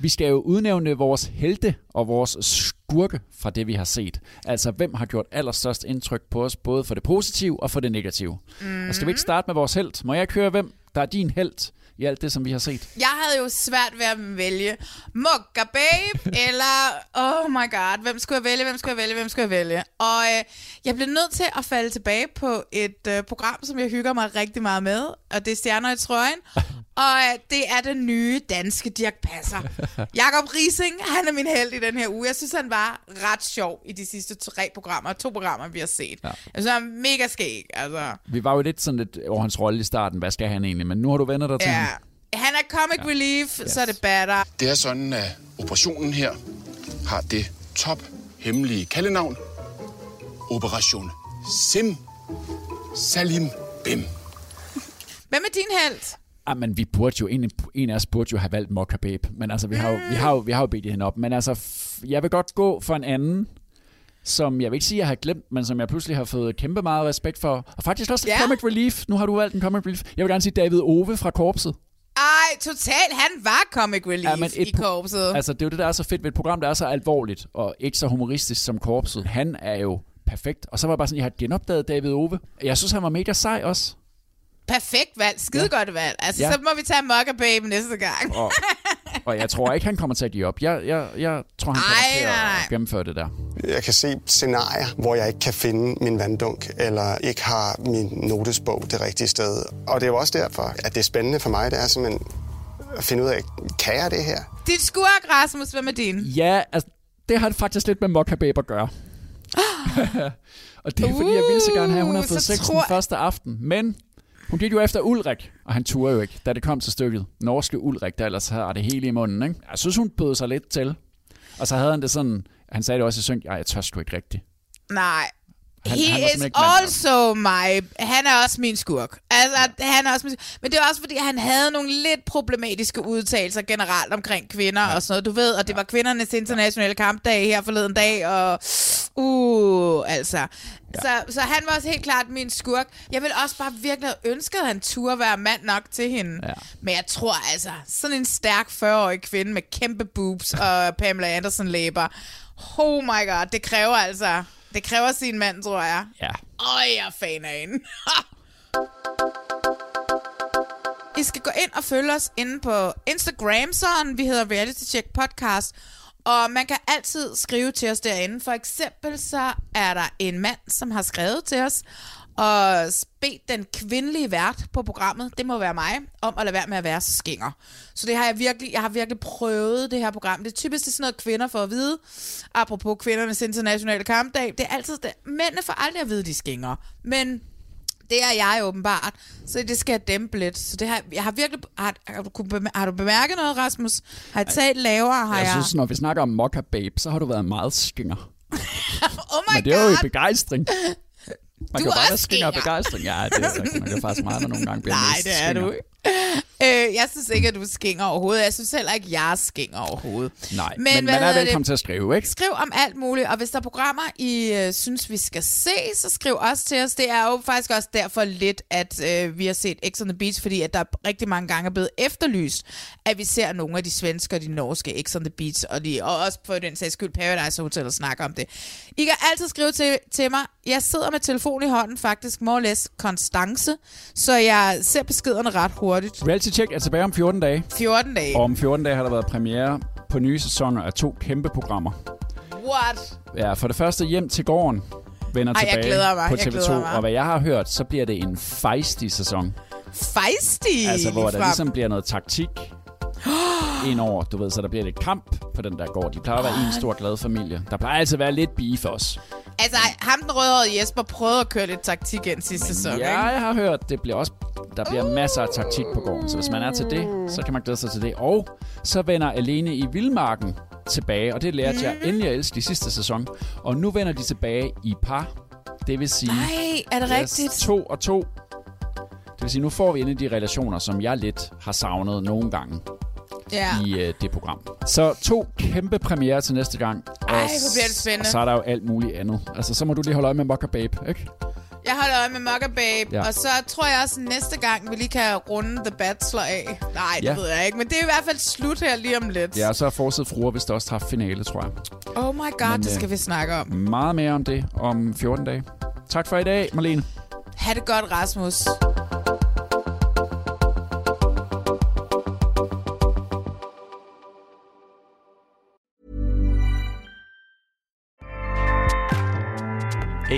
Vi skal jo udnævne vores helte og vores skurke fra det, vi har set. Altså, hvem har gjort allerstørst indtryk på os, både for det positive og for det negative. Mm. Og skal vi ikke starte med vores held? Må jeg ikke høre, hvem der er din held i alt det, som vi har set? Jeg havde jo svært ved at vælge Mokka Babe, eller oh my god, hvem skulle jeg vælge, hvem skulle jeg vælge, hvem skulle jeg vælge? Og øh, jeg blev nødt til at falde tilbage på et øh, program, som jeg hygger mig rigtig meget med, og det er Stjerner i trøjen. Og øh, det er den nye danske Dirk Passer. Jakob Rising, han er min held i den her uge. Jeg synes, han var ret sjov i de sidste tre programmer, to programmer, vi har set. Ja. Jeg synes, han er mega skæg. Altså. Vi var jo lidt sådan lidt over hans rolle i starten. Hvad skal han egentlig? Men nu har du vendt dig til Ja. ham. Han er comic ja. relief, yes. så er det batter. Det er sådan, at operationen her har det top hemmelige kaldenavn. Operation Sim Salim Bim. Hvem er din held? Ah, men vi burde jo, en, en af os burde jo have valgt Mokka Babe. Men altså, vi har jo, vi har jo, vi har jo bedt hende op. Men altså, f- jeg vil godt gå for en anden, som jeg vil ikke sige, jeg har glemt, men som jeg pludselig har fået kæmpe meget respekt for. Og faktisk også Ja. Comic Relief. Nu har du valgt en Comic Relief. Jeg vil gerne sige David Ove fra Korpset. Ej, totalt. Han var comic relief ja, men i korpset. Altså, det er jo det, der er så fedt ved et program, der er så alvorligt, og ikke så humoristisk som Korpset. Han er jo perfekt. Og så var jeg bare sådan, jeg har genopdaget David Ove. Jeg synes, han var mega sej også. Perfekt valg. Skide ja. godt valg. Altså, ja. Så må vi tage Mokka Babe næste gang. Og, og jeg tror ikke, han kommer til at give op. Jeg, jeg, jeg tror, han kommer Ej, til nej, at gennemføre det der. Jeg kan se scenarier, hvor jeg ikke kan finde min vanddunk, eller ikke har min notesbog det rigtige sted. Og det er jo også derfor, at det er spændende for mig, det er simpelthen at finde ud af, kan jeg det her? Dit skurk, Rasmus, hvem er din? Ja, altså, det har det faktisk lidt med Mokka Babe at gøre. og det er fordi, jeg ville så gerne have, at hun har Uh, fået sex tror- den første aften. Men hun gik jo efter Ulrik, og han turde jo ikke, da det kom til stykket. Norske Ulrik, der ellers har det hele i munden. Ikke? Jeg synes, hun bød sig lidt til. Og så havde han det sådan, han sagde det også i synk, jeg tør sgu ikke rigtigt. Nej. Han- He han var is also my... Han er også min skurk. Altså, han er også min, Men det er også, fordi han havde nogle lidt problematiske udtalelser generelt omkring kvinder ja. og sådan noget. Du ved, og det var kvindernes internationale kampdag her forleden dag, og... Uh, altså. Ja. Så, så han var også helt klart min skurk. Jeg vil også bare virkelig have ønsket, at han turde være mand nok til hende. Ja. Men jeg tror altså, sådan en stærk 40-årig kvinde med kæmpe boobs og Pamela Anderson læber. Oh my god, det kræver altså... Det kræver sin mand, tror jeg. Ja. Øj, jeg er fan af hende. I skal gå ind og følge os inde på Instagram, sådan vi hedder Reality Check Podcast. Og man kan altid skrive til os derinde. For eksempel så er der en mand, som har skrevet til os og bedt den kvindelige vært på programmet, det må være mig, om at lade være med at være så skinger. Så det har jeg virkelig, jeg har virkelig prøvet det her program. Det er typisk det er sådan noget, kvinder får at vide. Apropos kvindernes internationale kampdag. Det er altid det. Mændene får aldrig at vide, de skinger. Men det er jeg åbenbart, så det skal jeg dæmpe lidt. Så det har, jeg har virkelig... Har, har, du, har du bemærket noget, Rasmus? Har jeg talt lavere? Har Jeg jeg... synes, når vi snakker om Mokka Babe, så har du været meget skinger. oh my Men det er jo i begejstring. Man Du kan jo er bare være skinger af begejstring. Ja, det er rigtigt. Man kan faktisk meget, der nogle gange bliver Nej, det er du ikke. Øh, jeg synes ikke, at du skinger overhovedet. Jeg synes heller ikke, at jeg skinger overhovedet. Nej, men, Men man er velkommen det? til at skrive, ikke? Skriv om alt muligt, og hvis der er programmer, I øh, synes, vi skal se, så skriv også til os. Det er jo faktisk også derfor lidt, at øh, vi har set X on the Beach, fordi at der rigtig mange gange er blevet efterlyst, at vi ser nogle af de svenske og de norske X on the Beach, og, de, og også på den sags skyld Paradise Hotel og snakke om det. I kan altid skrive til, til mig. Jeg sidder med telefon i hånden, faktisk more or less konstance, så jeg ser beskederne ret hurtigt. Reality Check er tilbage om 14 dage. 14 dage. Og om 14 dage har der været premiere på nye sæsoner af to kæmpe programmer. What? Ja, for det første hjem til gården vender Ej, tilbage på jeg TV2. glæder mig. Og hvad jeg har hørt, så bliver det en feisty sæson. Feisty! Altså, hvor der ligesom bliver noget taktik ind over, du ved, så der bliver lidt kamp på den der gård. De plejer at være en stor glad familie. Der plejer altid at være lidt beef også. Altså, ham den rødhårede Jesper prøvede at køre lidt taktik ind sidste sæson, Ja, ikke? jeg har hørt, det bliver også, der bliver masser af taktik på gården. Så hvis man er til det, så kan man glæde sig til det. Og så vender Alene i Vildmarken tilbage, og det lærte jeg endelig at elske i sidste sæson. Og nu vender de tilbage i par. Det vil sige... Nej, er det rigtigt? To og to. Det vil sige, nu får vi endelig de relationer, som jeg lidt har savnet nogle gange Ja. i øh, det program. Så to kæmpe premiere til næste gang. Og Ej, hvor bliver det spændende. Og så er der jo alt muligt andet. Altså, så må du lige holde øje med Mokka Babe, ikke? Jeg holder øje med Mokka Babe, Ja. og så tror jeg også næste gang, vi lige kan runde The Bachelor af. Nej, det Ja. ved jeg ikke, men det er i hvert fald slut her lige om lidt. Ja, og så er Forsæt Fruer vist også haft finale, tror jeg. Oh my god, Men, det øh, skal vi snakke om. Meget mere om det om 14 dage. Tak for i dag, Marlene. Ha' det godt, Rasmus.